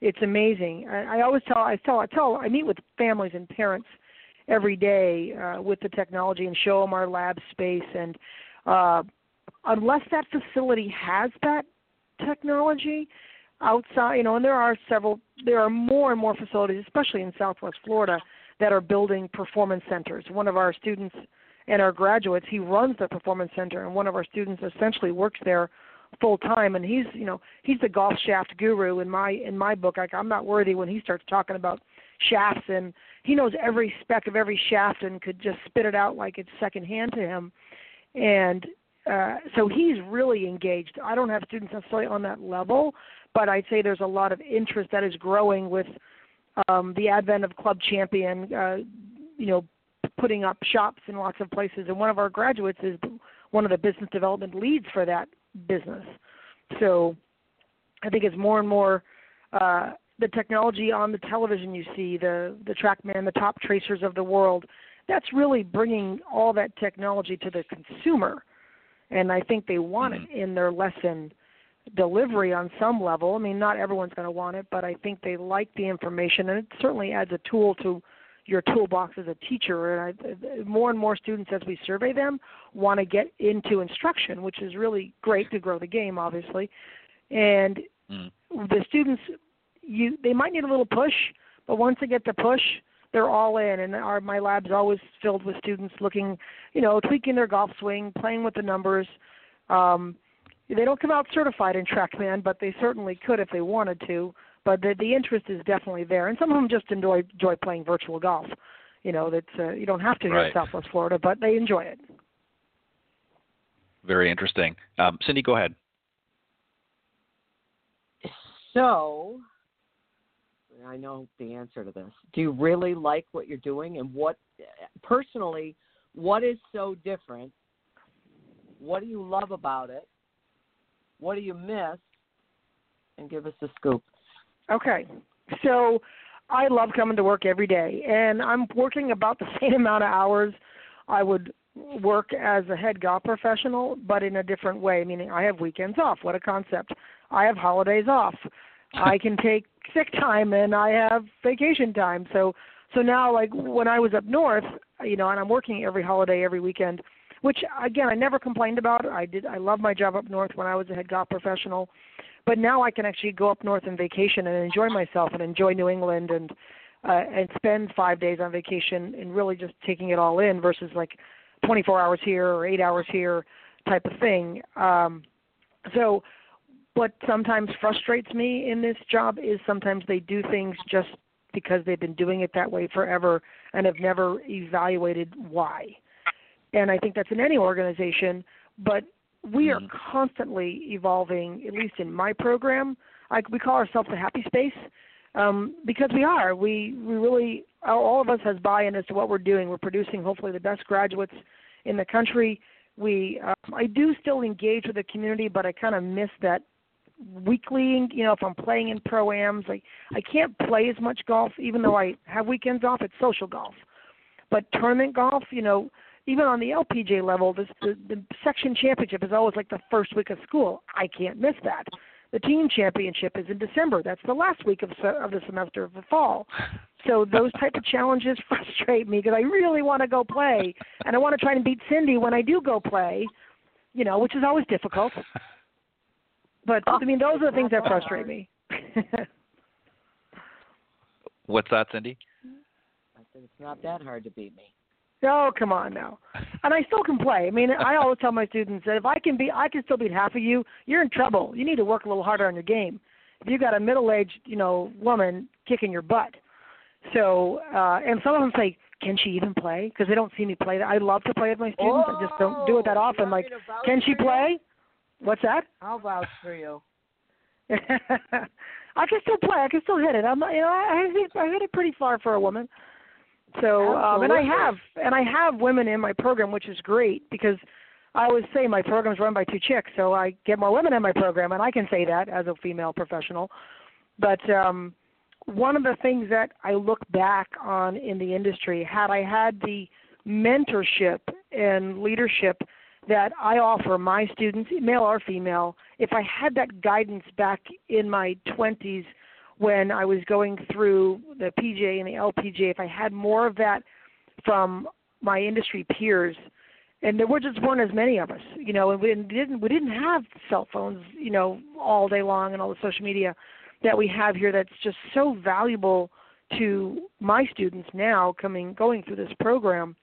It's amazing. I, I always tell I tell I tell I meet with families and parents every day uh, with the technology and show them our lab space and uh, unless that facility has that technology outside you know and there are several there are more and more facilities especially in southwest florida that are building performance centers one of our students and our graduates. He runs the performance center, and one of our students essentially works there full time. And he's you know he's the golf shaft guru in my in my book. Like I'm not worthy when he starts talking about shafts, and he knows every speck of every shaft and could just spit it out like it's secondhand to him. And uh, so he's really engaged. I don't have students necessarily on that level, but I'd say there's a lot of interest that is growing with um, the advent of Club Champion. Uh, you know, putting up shops in lots of places. And one of our graduates is one of the business development leads for that business. So I think it's more and more uh, the technology on the television you see, the the TrackMan, the Toptracers of the world. That's really bringing all that technology to the consumer, and I think they want mm-hmm. it in their lesson delivery on some level. I mean, not everyone's going to want it, but I think they like the information, and it certainly adds a tool to your toolbox as a teacher. And I, more and more students, as we survey them, want to get into instruction, which is really great to grow the game, obviously. And mm. the students, you they might need a little push, but once they get the push, they're all in. And our my lab's always filled with students looking, you know, tweaking their golf swing, playing with the numbers. Um, they don't come out certified in TrackMan, but they certainly could if they wanted to but the the interest is definitely there, and some of them just enjoy enjoy playing virtual golf. You know, that uh, you don't have to here right. in Southwest Florida, but they enjoy it. Very interesting. Um, Cindy, go ahead. So, I know the answer to this. Do you really like what you're doing, and what personally, what is so different? What do you love about it? What do you miss? And give us a scoop. Okay. So I love coming to work every day, and I'm working about the [laughs] same amount of hours I would work as a head golf professional, but in a different way, meaning I have weekends off. What a concept. I have holidays off. I can [laughs] take sick time and I have vacation time. So so now like when I was up north, you know, and I'm working every holiday, every weekend, which again I never complained about. I did I love my job up north when I was a head golf professional but now I can actually go up north on vacation and enjoy myself and enjoy New England and uh, and spend five days on vacation and really just taking it all in versus like 24 hours here or eight hours here type of thing. Um, so what sometimes frustrates me in this job is sometimes they do things just because they've been doing it that way forever and have never evaluated why. And I think that's in any organization, but we are mm-hmm. constantly evolving. At least in my program, I, we call ourselves a happy space um, because we are. We we really all of us has buy-in as to what we're doing. We're producing hopefully the best graduates in the country. We um, I do still engage with the community, but I kind of miss that weekly. You know, if I'm playing in pro ams, I I can't play as much golf, even though I have weekends off. It's social golf, but tournament golf, you know even on the LPGA level, this, the, the section championship is always like the first week of school. I can't miss that. The team championship is in December. That's the last week of of the semester of the fall. So those type of challenges [laughs] frustrate me because I really want to go play, and I want to try and beat Cindy when I do go play. You know, which is always difficult. But I mean, those are the things that frustrate me. [laughs] What's that, Cindy? I said it's not that hard to beat me. Oh, come on now. And I still can play. I mean, I always tell my students that if I can be, I can still beat half of you. You're in trouble. You need to work a little harder on your game. If you got a middle-aged, you know, woman kicking your butt. So, uh, and some of them say, "Can she even play?" Because they don't see me play. That I love to play with my students. I just don't do it that often. Like, can she play? What's that? I'll vouch for you. [laughs] I can still play. I can still hit it. I'm, you know, I, I hit, I hit it pretty far for a woman. So, um, and I have, and I have women in my program, which is great because I always say my program's run by two chicks, so I get more women in my program, and I can say that as a female professional. But um, one of the things that I look back on in the industry, had I had the mentorship and leadership that I offer my students, male or female, if I had that guidance back in my 20s when I was going through the PGA and the LPGA, if I had more of that from my industry peers, and there were just weren't as many of us, you know, and we didn't we didn't have cell phones, you know, all day long and all the social media that we have here. That's just so valuable to my students now coming going through this program.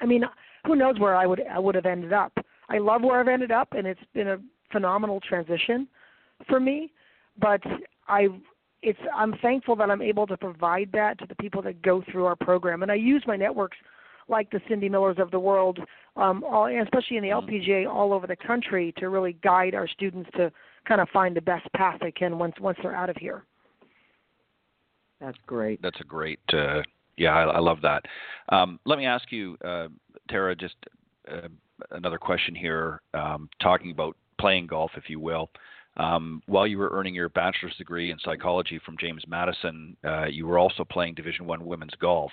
I mean, who knows where I would I would have ended up. I love where I've ended up, and it's been a phenomenal transition for me. But I it's I'm thankful that I'm able to provide that to the people that go through our program, and I use my networks like the Cindy Millers of the world, um, all, especially in the mm-hmm. LPGA all over the country, to really guide our students to kind of find the best path they can once once they're out of here. That's great. That's a great. Uh, yeah, I, I, love that. Um, let me ask you, uh, Tara, just uh, another question here. Um, talking about playing golf, if you will. Um, while you were earning your bachelor's degree in psychology from James Madison, uh, you were also playing Division One women's golf.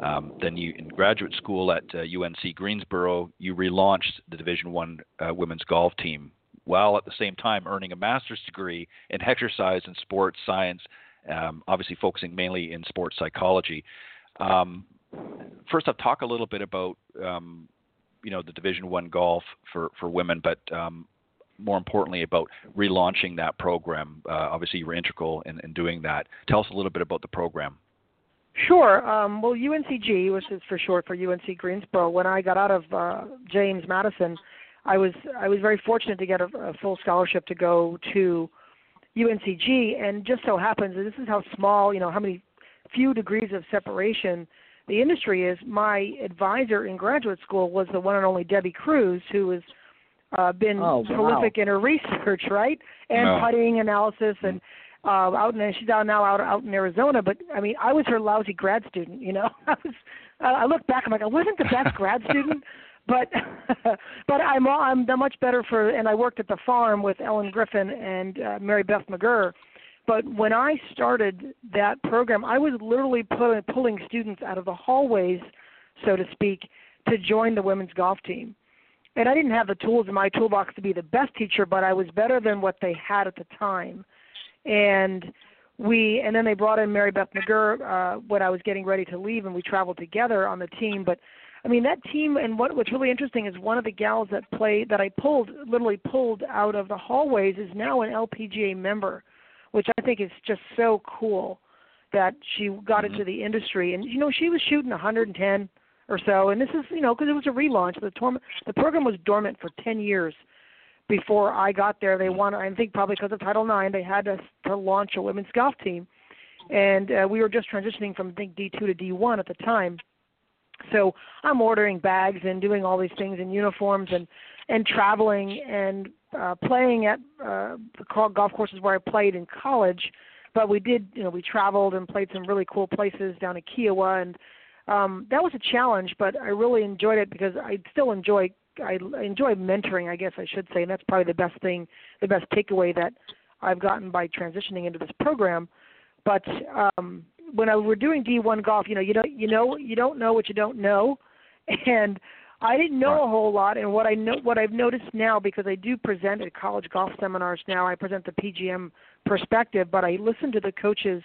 Um, then, you in graduate school at uh, UNC Greensboro, you relaunched the Division One uh, women's golf team, while at the same time earning a master's degree in exercise and sports science, um, obviously focusing mainly in sports psychology. Um, first off, talk a little bit about um, you know the Division One golf for for women, but um, more importantly about relaunching that program. Uh, obviously, you were integral in, in, doing that. Tell us a little bit about the program. Sure. Um, well, UNCG, which is for short for UNC Greensboro, when I got out of uh, James Madison, I was I was very fortunate to get a, a full scholarship to go to UNCG, and just so happens this is how small, you know, how many few degrees of separation the industry is. My advisor in graduate school was the one and only Debbie Crews, who has uh, been oh, prolific wow. in her research, right, and no. putting analysis and. Uh, out in she's out now out out in Arizona, but I mean I was her lousy grad student, you know. [laughs] I was I look back, I'm like I wasn't the best grad [laughs] student, but [laughs] but I'm I'm much better for and I worked at the farm with Ellen Griffin and uh, Mary Beth McGurr, but when I started that program, I was literally pulling, pulling students out of the hallways, so to speak, to join the women's golf team. And I didn't have the tools in my toolbox to be the best teacher, but I was better than what they had at the time. And we and then they brought in Mary Beth McGurr uh, when I was getting ready to leave, and we traveled together on the team. But I mean that team, and what what's really interesting is one of the gals that played that I pulled literally pulled out of the hallways is now an LPGA member which I think is just so cool that she got mm-hmm. into the industry. And you know, she was shooting 110 or so, and this is you know because it was a relaunch. The tor- the program was dormant for 10 years before I got there. They wanted, I think, probably because of Title IX, they had to to launch a women's golf team, and uh, we were just transitioning from I think D2 to D1 at the time. So I'm ordering bags and doing all these things in uniforms and and traveling and uh, playing at uh, the golf courses where I played in college. But we did, you know, we traveled and played some really cool places down in Kiawah, and um, that was a challenge. But I really enjoyed it because I still enjoy I enjoy mentoring, I guess I should say, and that's probably the best thing, the best takeaway that I've gotten by transitioning into this program. But um, when I, we're doing D1 golf, you know, you don't you know you don't know what you don't know, [laughs] and I didn't know a whole lot, and what I know, what I've noticed now, because I do present at college golf seminars now, I present the PGM perspective, but I listen to the coaches,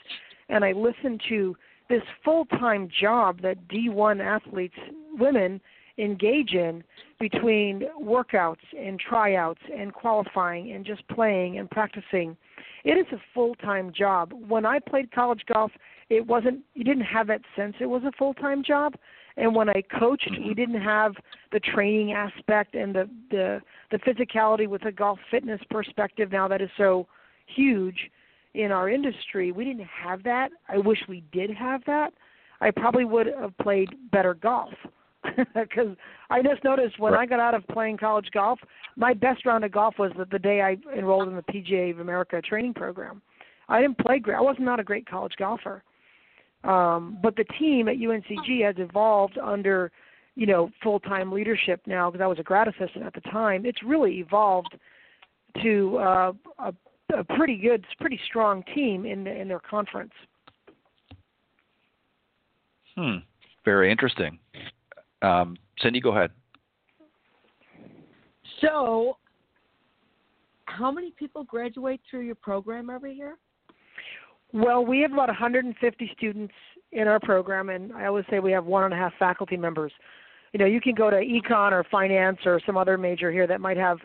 and I listen to this full-time job that D1 athletes, women, engage in between workouts and tryouts and qualifying and just playing and practicing. It is a full-time job. When I played college golf, it wasn't. You didn't have that sense it was a full-time job and when I coached, we mm-hmm. didn't have the training aspect and the the the physicality with a golf fitness perspective now that is so huge in our industry. We didn't have that. I wish we did have that. I probably would have played better golf [laughs] because I just noticed when right. I got out of playing college golf, my best round of golf was the, the day I enrolled in the PGA of America training program. I didn't play great. I was not a great college golfer. Um, but the team at UNCG has evolved under, you know, full-time leadership now because I was a grad assistant at the time. It's really evolved to uh, a, a pretty good, pretty strong team in the, in their conference. Hmm. Very interesting. Um, Cindy, go ahead. So, how many people graduate through your program every year? Well, we have about 150 students in our program, and I always say we have one and a half faculty members. You know, you can go to econ or finance or some other major here that might have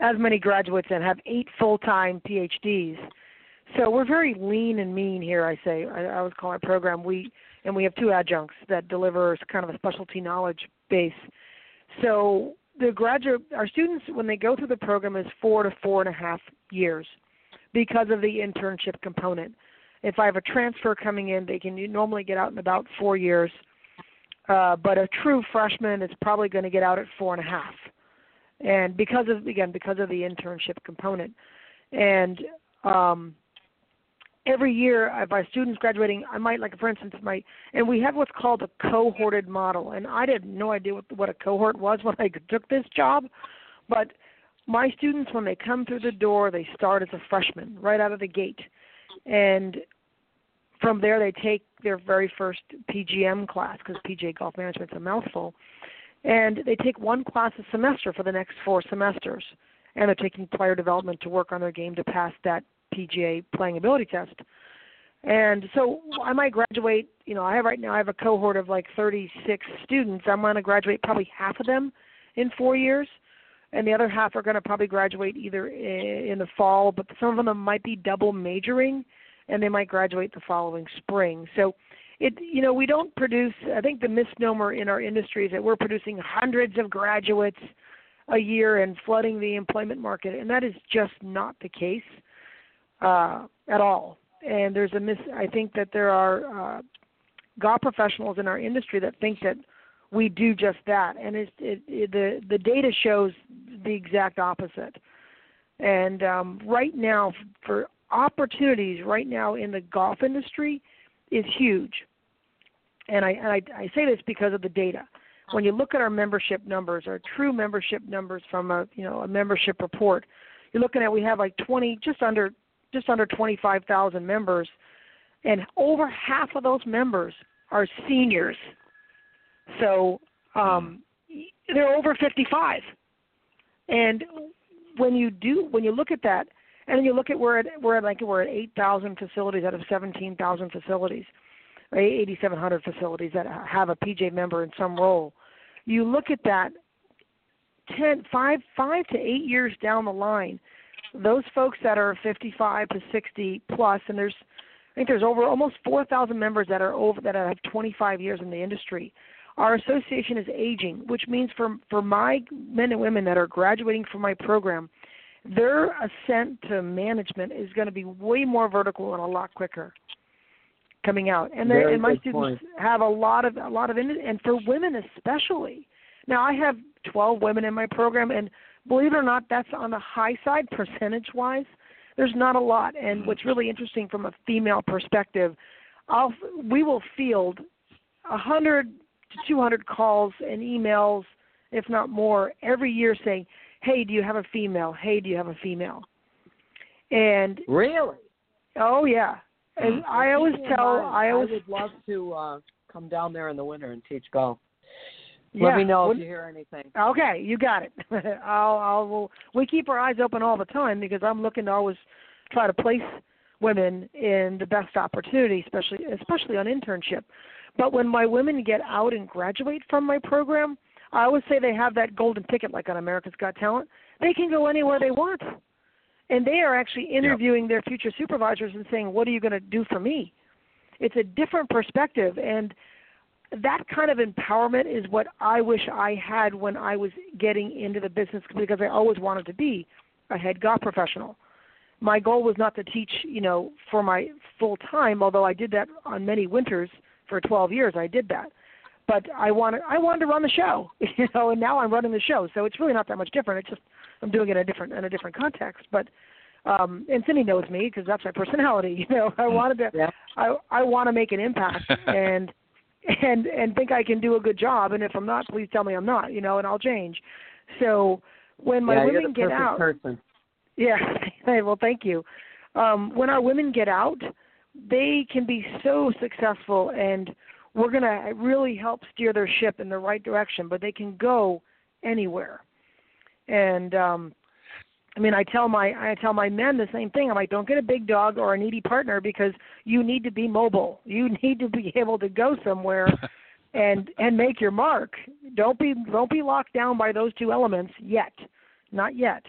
as many graduates and have eight full-time PhDs. So we're very lean and mean here. I say I, I always call our program. We and we have two adjuncts that deliver kind of a specialty knowledge base. So the graduate, our students, when they go through the program, is four to four and a half years because of the internship component. If I have a transfer coming in, they can normally get out in about four years. Uh, but a true freshman is probably going to get out at four and a half, and because of again because of the internship component, and um, every year if my students graduating, I might like for instance my and we have what's called a cohorted model, and I had no idea what what a cohort was when I took this job, but my students when they come through the door, they start as a freshman right out of the gate, and from there they take their very first PGM class because PGA Golf Management's a mouthful, and they take one class a semester for the next four semesters, and they're taking player development to work on their game to pass that PGA playing ability test. And so I might graduate, you know, I have right now I have a cohort of like 36 students. I'm going to graduate probably half of them in 4 years and the other half are going to probably graduate either in the fall, but some of them might be double majoring and they might graduate the following spring. So it you know, we don't produce I think the misnomer in our industry is that we're producing hundreds of graduates a year and flooding the employment market and that is just not the case uh, at all and there's a mis I think that there are uh, golf professionals in our industry that think that we do just that, and it, it, the the data shows the exact opposite. And um, right now, for opportunities right now in the golf industry is huge. And I, and I, I say this because of the data. When you look at our membership numbers, our true membership numbers from a you know a membership report, you're looking at we have like 20, just under just under 25,000 members, and over half of those members are seniors. So um, they're over 55. And when you do, when you look at that, and then you look at where it, we're at, like we're at 8,000 facilities out of 17,000 facilities? 8,700 facilities that have a PGA member in some role. You look at that, 10, five, five to eight years down the line, those folks that are 55 to 60 plus, and there's I think there's over almost 4,000 members that are over that have 25 years in the industry. Our association is aging, which means for for my men and women that are graduating from my program, their ascent to management is going to be way more vertical and a lot quicker coming out. And, and my students point. have a lot of a lot of and for women especially. Now I have 12 women in my program, and believe it or not, that's on the high side percentage wise. There's not a lot, and mm-hmm. what's really interesting from a female perspective, I'll we will field hundred to 200 calls and emails, if not more, every year saying, "Hey, do you have a female? Hey, do you have a female?" And really, oh yeah, and mm-hmm. I always tell, I always I would love to uh, come down there in the winter and teach golf. Yeah. Let me know if you hear anything. Okay, you got it. [laughs] I'll, I'll. We'll, we keep our eyes open all the time because I'm looking to always try to place women in the best opportunity, especially especially on internship. But when my women get out and graduate from my program, I always say they have that golden ticket, like on America's Got Talent. They can go anywhere they want, and they are actually interviewing yep. their future supervisors and saying, "What are you going to do for me?" It's a different perspective, and that kind of empowerment is what I wish I had when I was getting into the business because I always wanted to be a head golf professional. My goal was not to teach, you know, for my full time, although I did that on many winters for 12 years. I did that. But I wanted I wanted to run the show, [laughs] you know, and now I'm running the show. So it's really not that much different. It's just I'm doing it in a different in a different context, but um and Cindy knows me because that's my personality, [laughs] you know. I wanted to yeah. I I want to make an impact [laughs] and and and think I can do a good job. And if I'm not, please tell me I'm not. You know, and I'll change. So when my yeah, women get out, person. yeah. [laughs] well, thank you. Um, when our women get out, they can be so successful, and we're going to really help steer their ship in the right direction. But they can go anywhere. And um, I mean, I tell my I tell my men the same thing. I'm like, don't get a big dog or a needy partner because you need to be mobile. You [laughs] need to be able to go somewhere [laughs] and and make your mark. Don't be don't be locked down by those two elements yet, not yet.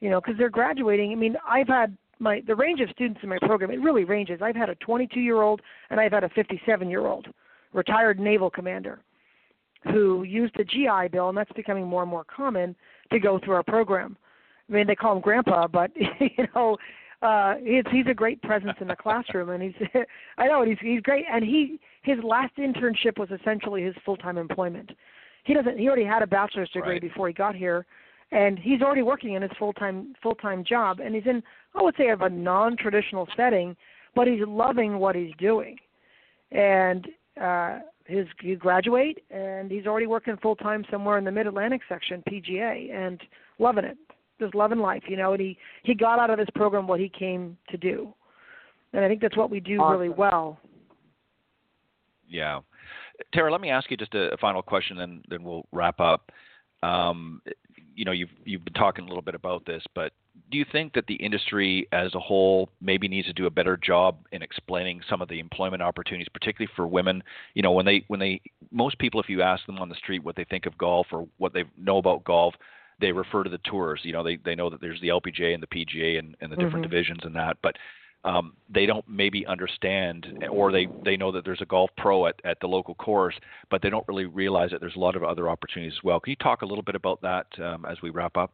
You know, because they're graduating. I mean, I've had my the range of students in my program. It really ranges. I've had a 22 year old and I've had a 57 year old retired naval commander who used the GI Bill, and that's becoming more and more common to go through our program I mean, they call him Grandpa, but [laughs] you know, uh, he's he's a great presence in the classroom, and he's [laughs] I know he's he's great, and he his last internship was essentially his full time employment. He doesn't he already had a bachelor's degree right. before he got here, and he's already working in his full time full time job, and he's in I would say of a non traditional setting, but he's loving what he's doing, and uh, his he graduate and he's already working full time somewhere in the Mid Atlantic section PGA and loving it just loving life, you know, and he he got out of this program what he came to do, and I think that's what we do awesome. really well. Yeah, Tara, let me ask you just a, a final question, then then we'll wrap up. Um, you know, you've you've been talking a little bit about this, but do you think that the industry as a whole maybe needs to do a better job in explaining some of the employment opportunities, particularly for women? You know, when they when they most people, if you ask them on the street what they think of golf or what they know about golf, they refer to the tours. You know, they they know that there's the LPGA and the PGA and, and the different mm-hmm. divisions and that, but um, they don't maybe understand, or they, they know that there's a golf pro at, at the local course, but they don't really realize that there's a lot of other opportunities as well. Can you talk a little bit about that um, as we wrap up?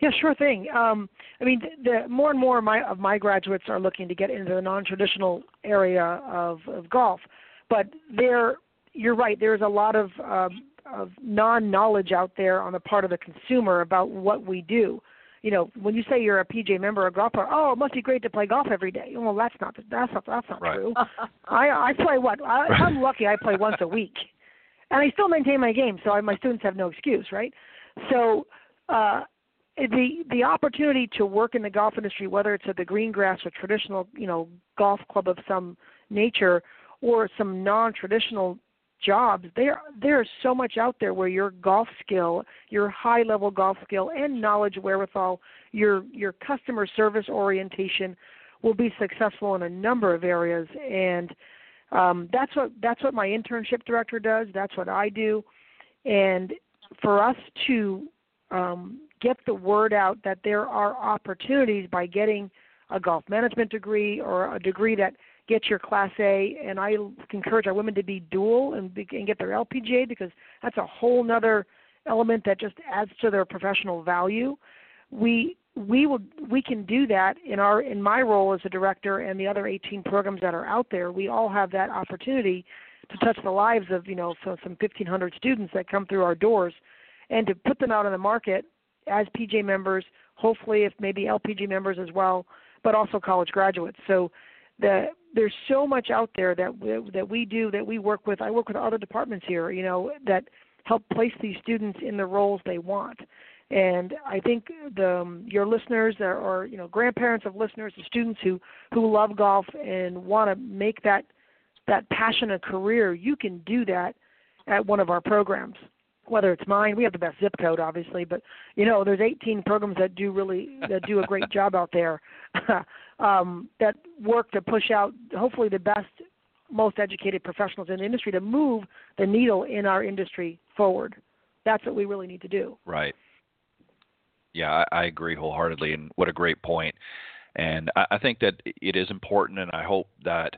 Yeah, sure thing. Um, I mean, the, the more and more of my, of my graduates are looking to get into the non-traditional area of, of golf, but there, you're right. There's a lot of um, of non-knowledge out there on the part of the consumer about what we do you know, when you say you're a PGA member or golf player, oh, it must be great to play golf every day. Well, that's not that's not that's not right. true. I I play what? I, I'm lucky, I play once a week, and I still maintain my game. So I, my students have no excuse, right? So uh, the the opportunity to work in the golf industry, whether it's at the green grass or traditional, you know, golf club of some nature, or some non-traditional jobs there there's so much out there where your golf skill your high level golf skill and knowledge wherewithal your your customer service orientation will be successful in a number of areas. And um, that's what that's what my internship director does. That's what i do. And for us to um, get the word out that there are opportunities by getting a golf management degree or a degree that get your Class A, and I encourage our women to be dual and, be, and get their LPGA because that's a whole nother element that just adds to their professional value. We we will we can do that in our in my role as a director and the other 18 programs that are out there. We all have that opportunity to touch the lives of you know so some 1,500 students that come through our doors, and to put them out on the market as PGA members. Hopefully, if maybe LPGA members as well, but also college graduates. So the there's so much out there that we, that we do that we work with. I work with other departments here, you know, that help place these students in the roles they want. And I think the um, your listeners or, or you know grandparents of listeners, the students who who love golf and want to make that that passion a career, you can do that at one of our programs. Whether it's mine, we have the best zip code, obviously, but you know there's 18 programs that do really that do a great [laughs] job out there. [laughs] um, that work to push out hopefully the best, most educated professionals in the industry to move the needle in our industry forward. That's what we really need to do. Right. Yeah, I, I agree wholeheartedly, and what a great point. And I, I think that it is important, and I hope that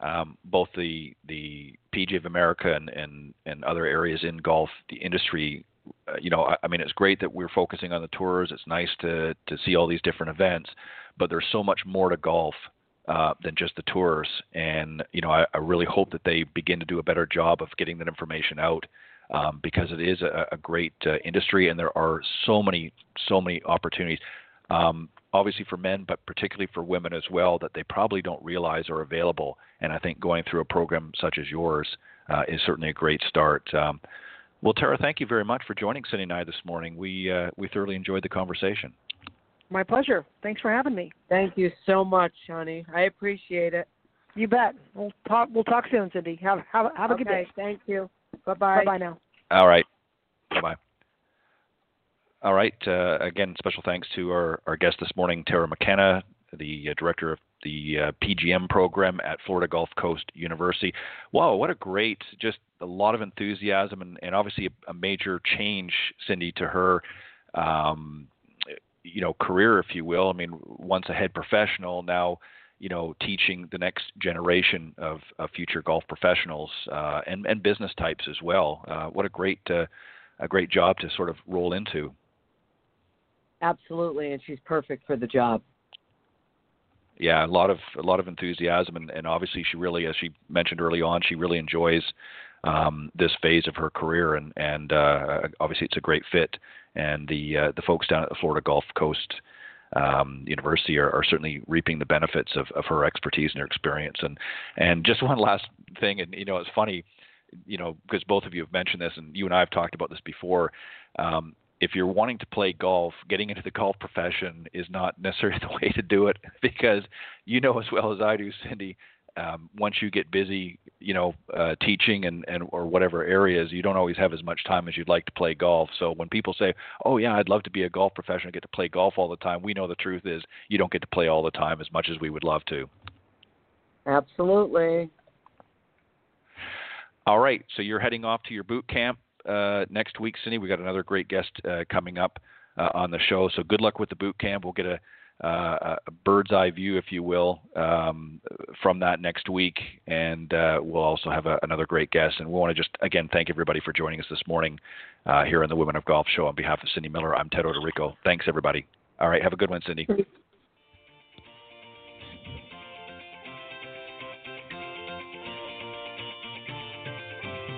um, both the the PGA of America and, and and other areas in golf, the industry uh, you know, I, I mean, it's great that we're focusing on the tours. It's nice to to see all these different events, but there's so much more to golf uh, than just the tours. And you know, I, I really hope that they begin to do a better job of getting that information out. Um, because it is a, a great uh, industry, and there are so many, so many opportunities. Um, obviously for men, but particularly for women as well, that they probably don't realize are available. And I think going through a program such as yours uh, is certainly a great start. Um, well, Tara, thank you very much for joining Cindy and I this morning. We uh, we thoroughly enjoyed the conversation. My pleasure. Thanks for having me. Thank you so much, honey. I appreciate it. You bet. We'll talk. We'll talk soon, Cindy. Have have have a okay, good day. Thank you. Bye bye. Bye bye now. All right. Bye bye. All right. Uh, again, special thanks to our, our guest this morning, Tara McKenna, the uh, director of the uh, PGM program at Florida Gulf Coast University. Wow, what a great, just a lot of enthusiasm and, and obviously a, a major change, Cindy, to her, um, you know, career, if you will. I mean, once a head professional, now, you know, teaching the next generation of, of future golf professionals uh, and, and business types as well. Uh, what a great, uh, a great job to sort of roll into. Absolutely, and she's perfect for the job yeah, a lot of a lot of enthusiasm, and, and obviously she really, as she mentioned early on, she really enjoys um, this phase of her career, and and uh, obviously it's a great fit. And the uh, the folks down at the Florida Gulf Coast um, University are, are certainly reaping the benefits of, of her expertise and her experience. And and just [laughs] one last thing, and you know it's funny, you know because both of you have mentioned this, and you and I have talked about this before. Um, if you're wanting to play golf, getting into the golf profession is not [laughs] necessarily the way to do it because you know as well as I do, Cindy. Um, once you get busy, you know, uh, teaching and, and or whatever areas, you don't always have as much time as you'd like to play golf. So when people say, "Oh yeah, I'd love to be a golf professional, get to play golf all the time," we know the truth is you don't get to play all the time as much as we would love to. Absolutely. All right, so you're heading off to your boot camp uh, next week, Cindy. We got another great guest uh, coming up uh, on the show. So good luck with the boot camp. We'll get a, uh, a bird's eye view, if you will, um, from that next week, and uh, we'll also have a, another great guest. And we want to just again thank everybody for joining us this morning uh, here on the Women of Golf Show. On behalf of Cindy Miller, I'm Ted Oderico. Thanks everybody. All right, have a good one, Cindy.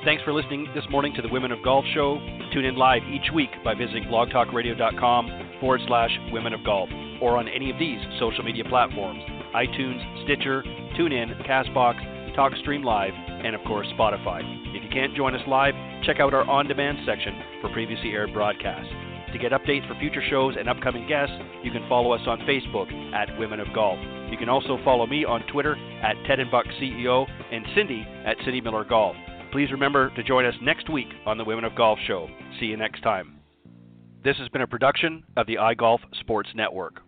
Thanks for listening this morning to the Women of Golf Show. Tune in live each week by visiting blogtalkradio.com forward slash women of golf or on any of these social media platforms iTunes, Stitcher, TuneIn, Castbox, TalkStream Live, and of course Spotify. If you can't join us live, check out our on demand section for previously aired broadcasts. To get updates for future shows and upcoming guests, you can follow us on Facebook at Women of Golf. You can also follow me on Twitter at Ted and Buck CEO and Cindy at Cindy Miller Golf. Please remember to join us next week on the Women of Golf Show. See you next time. This has been a production of the iGolf Sports Network.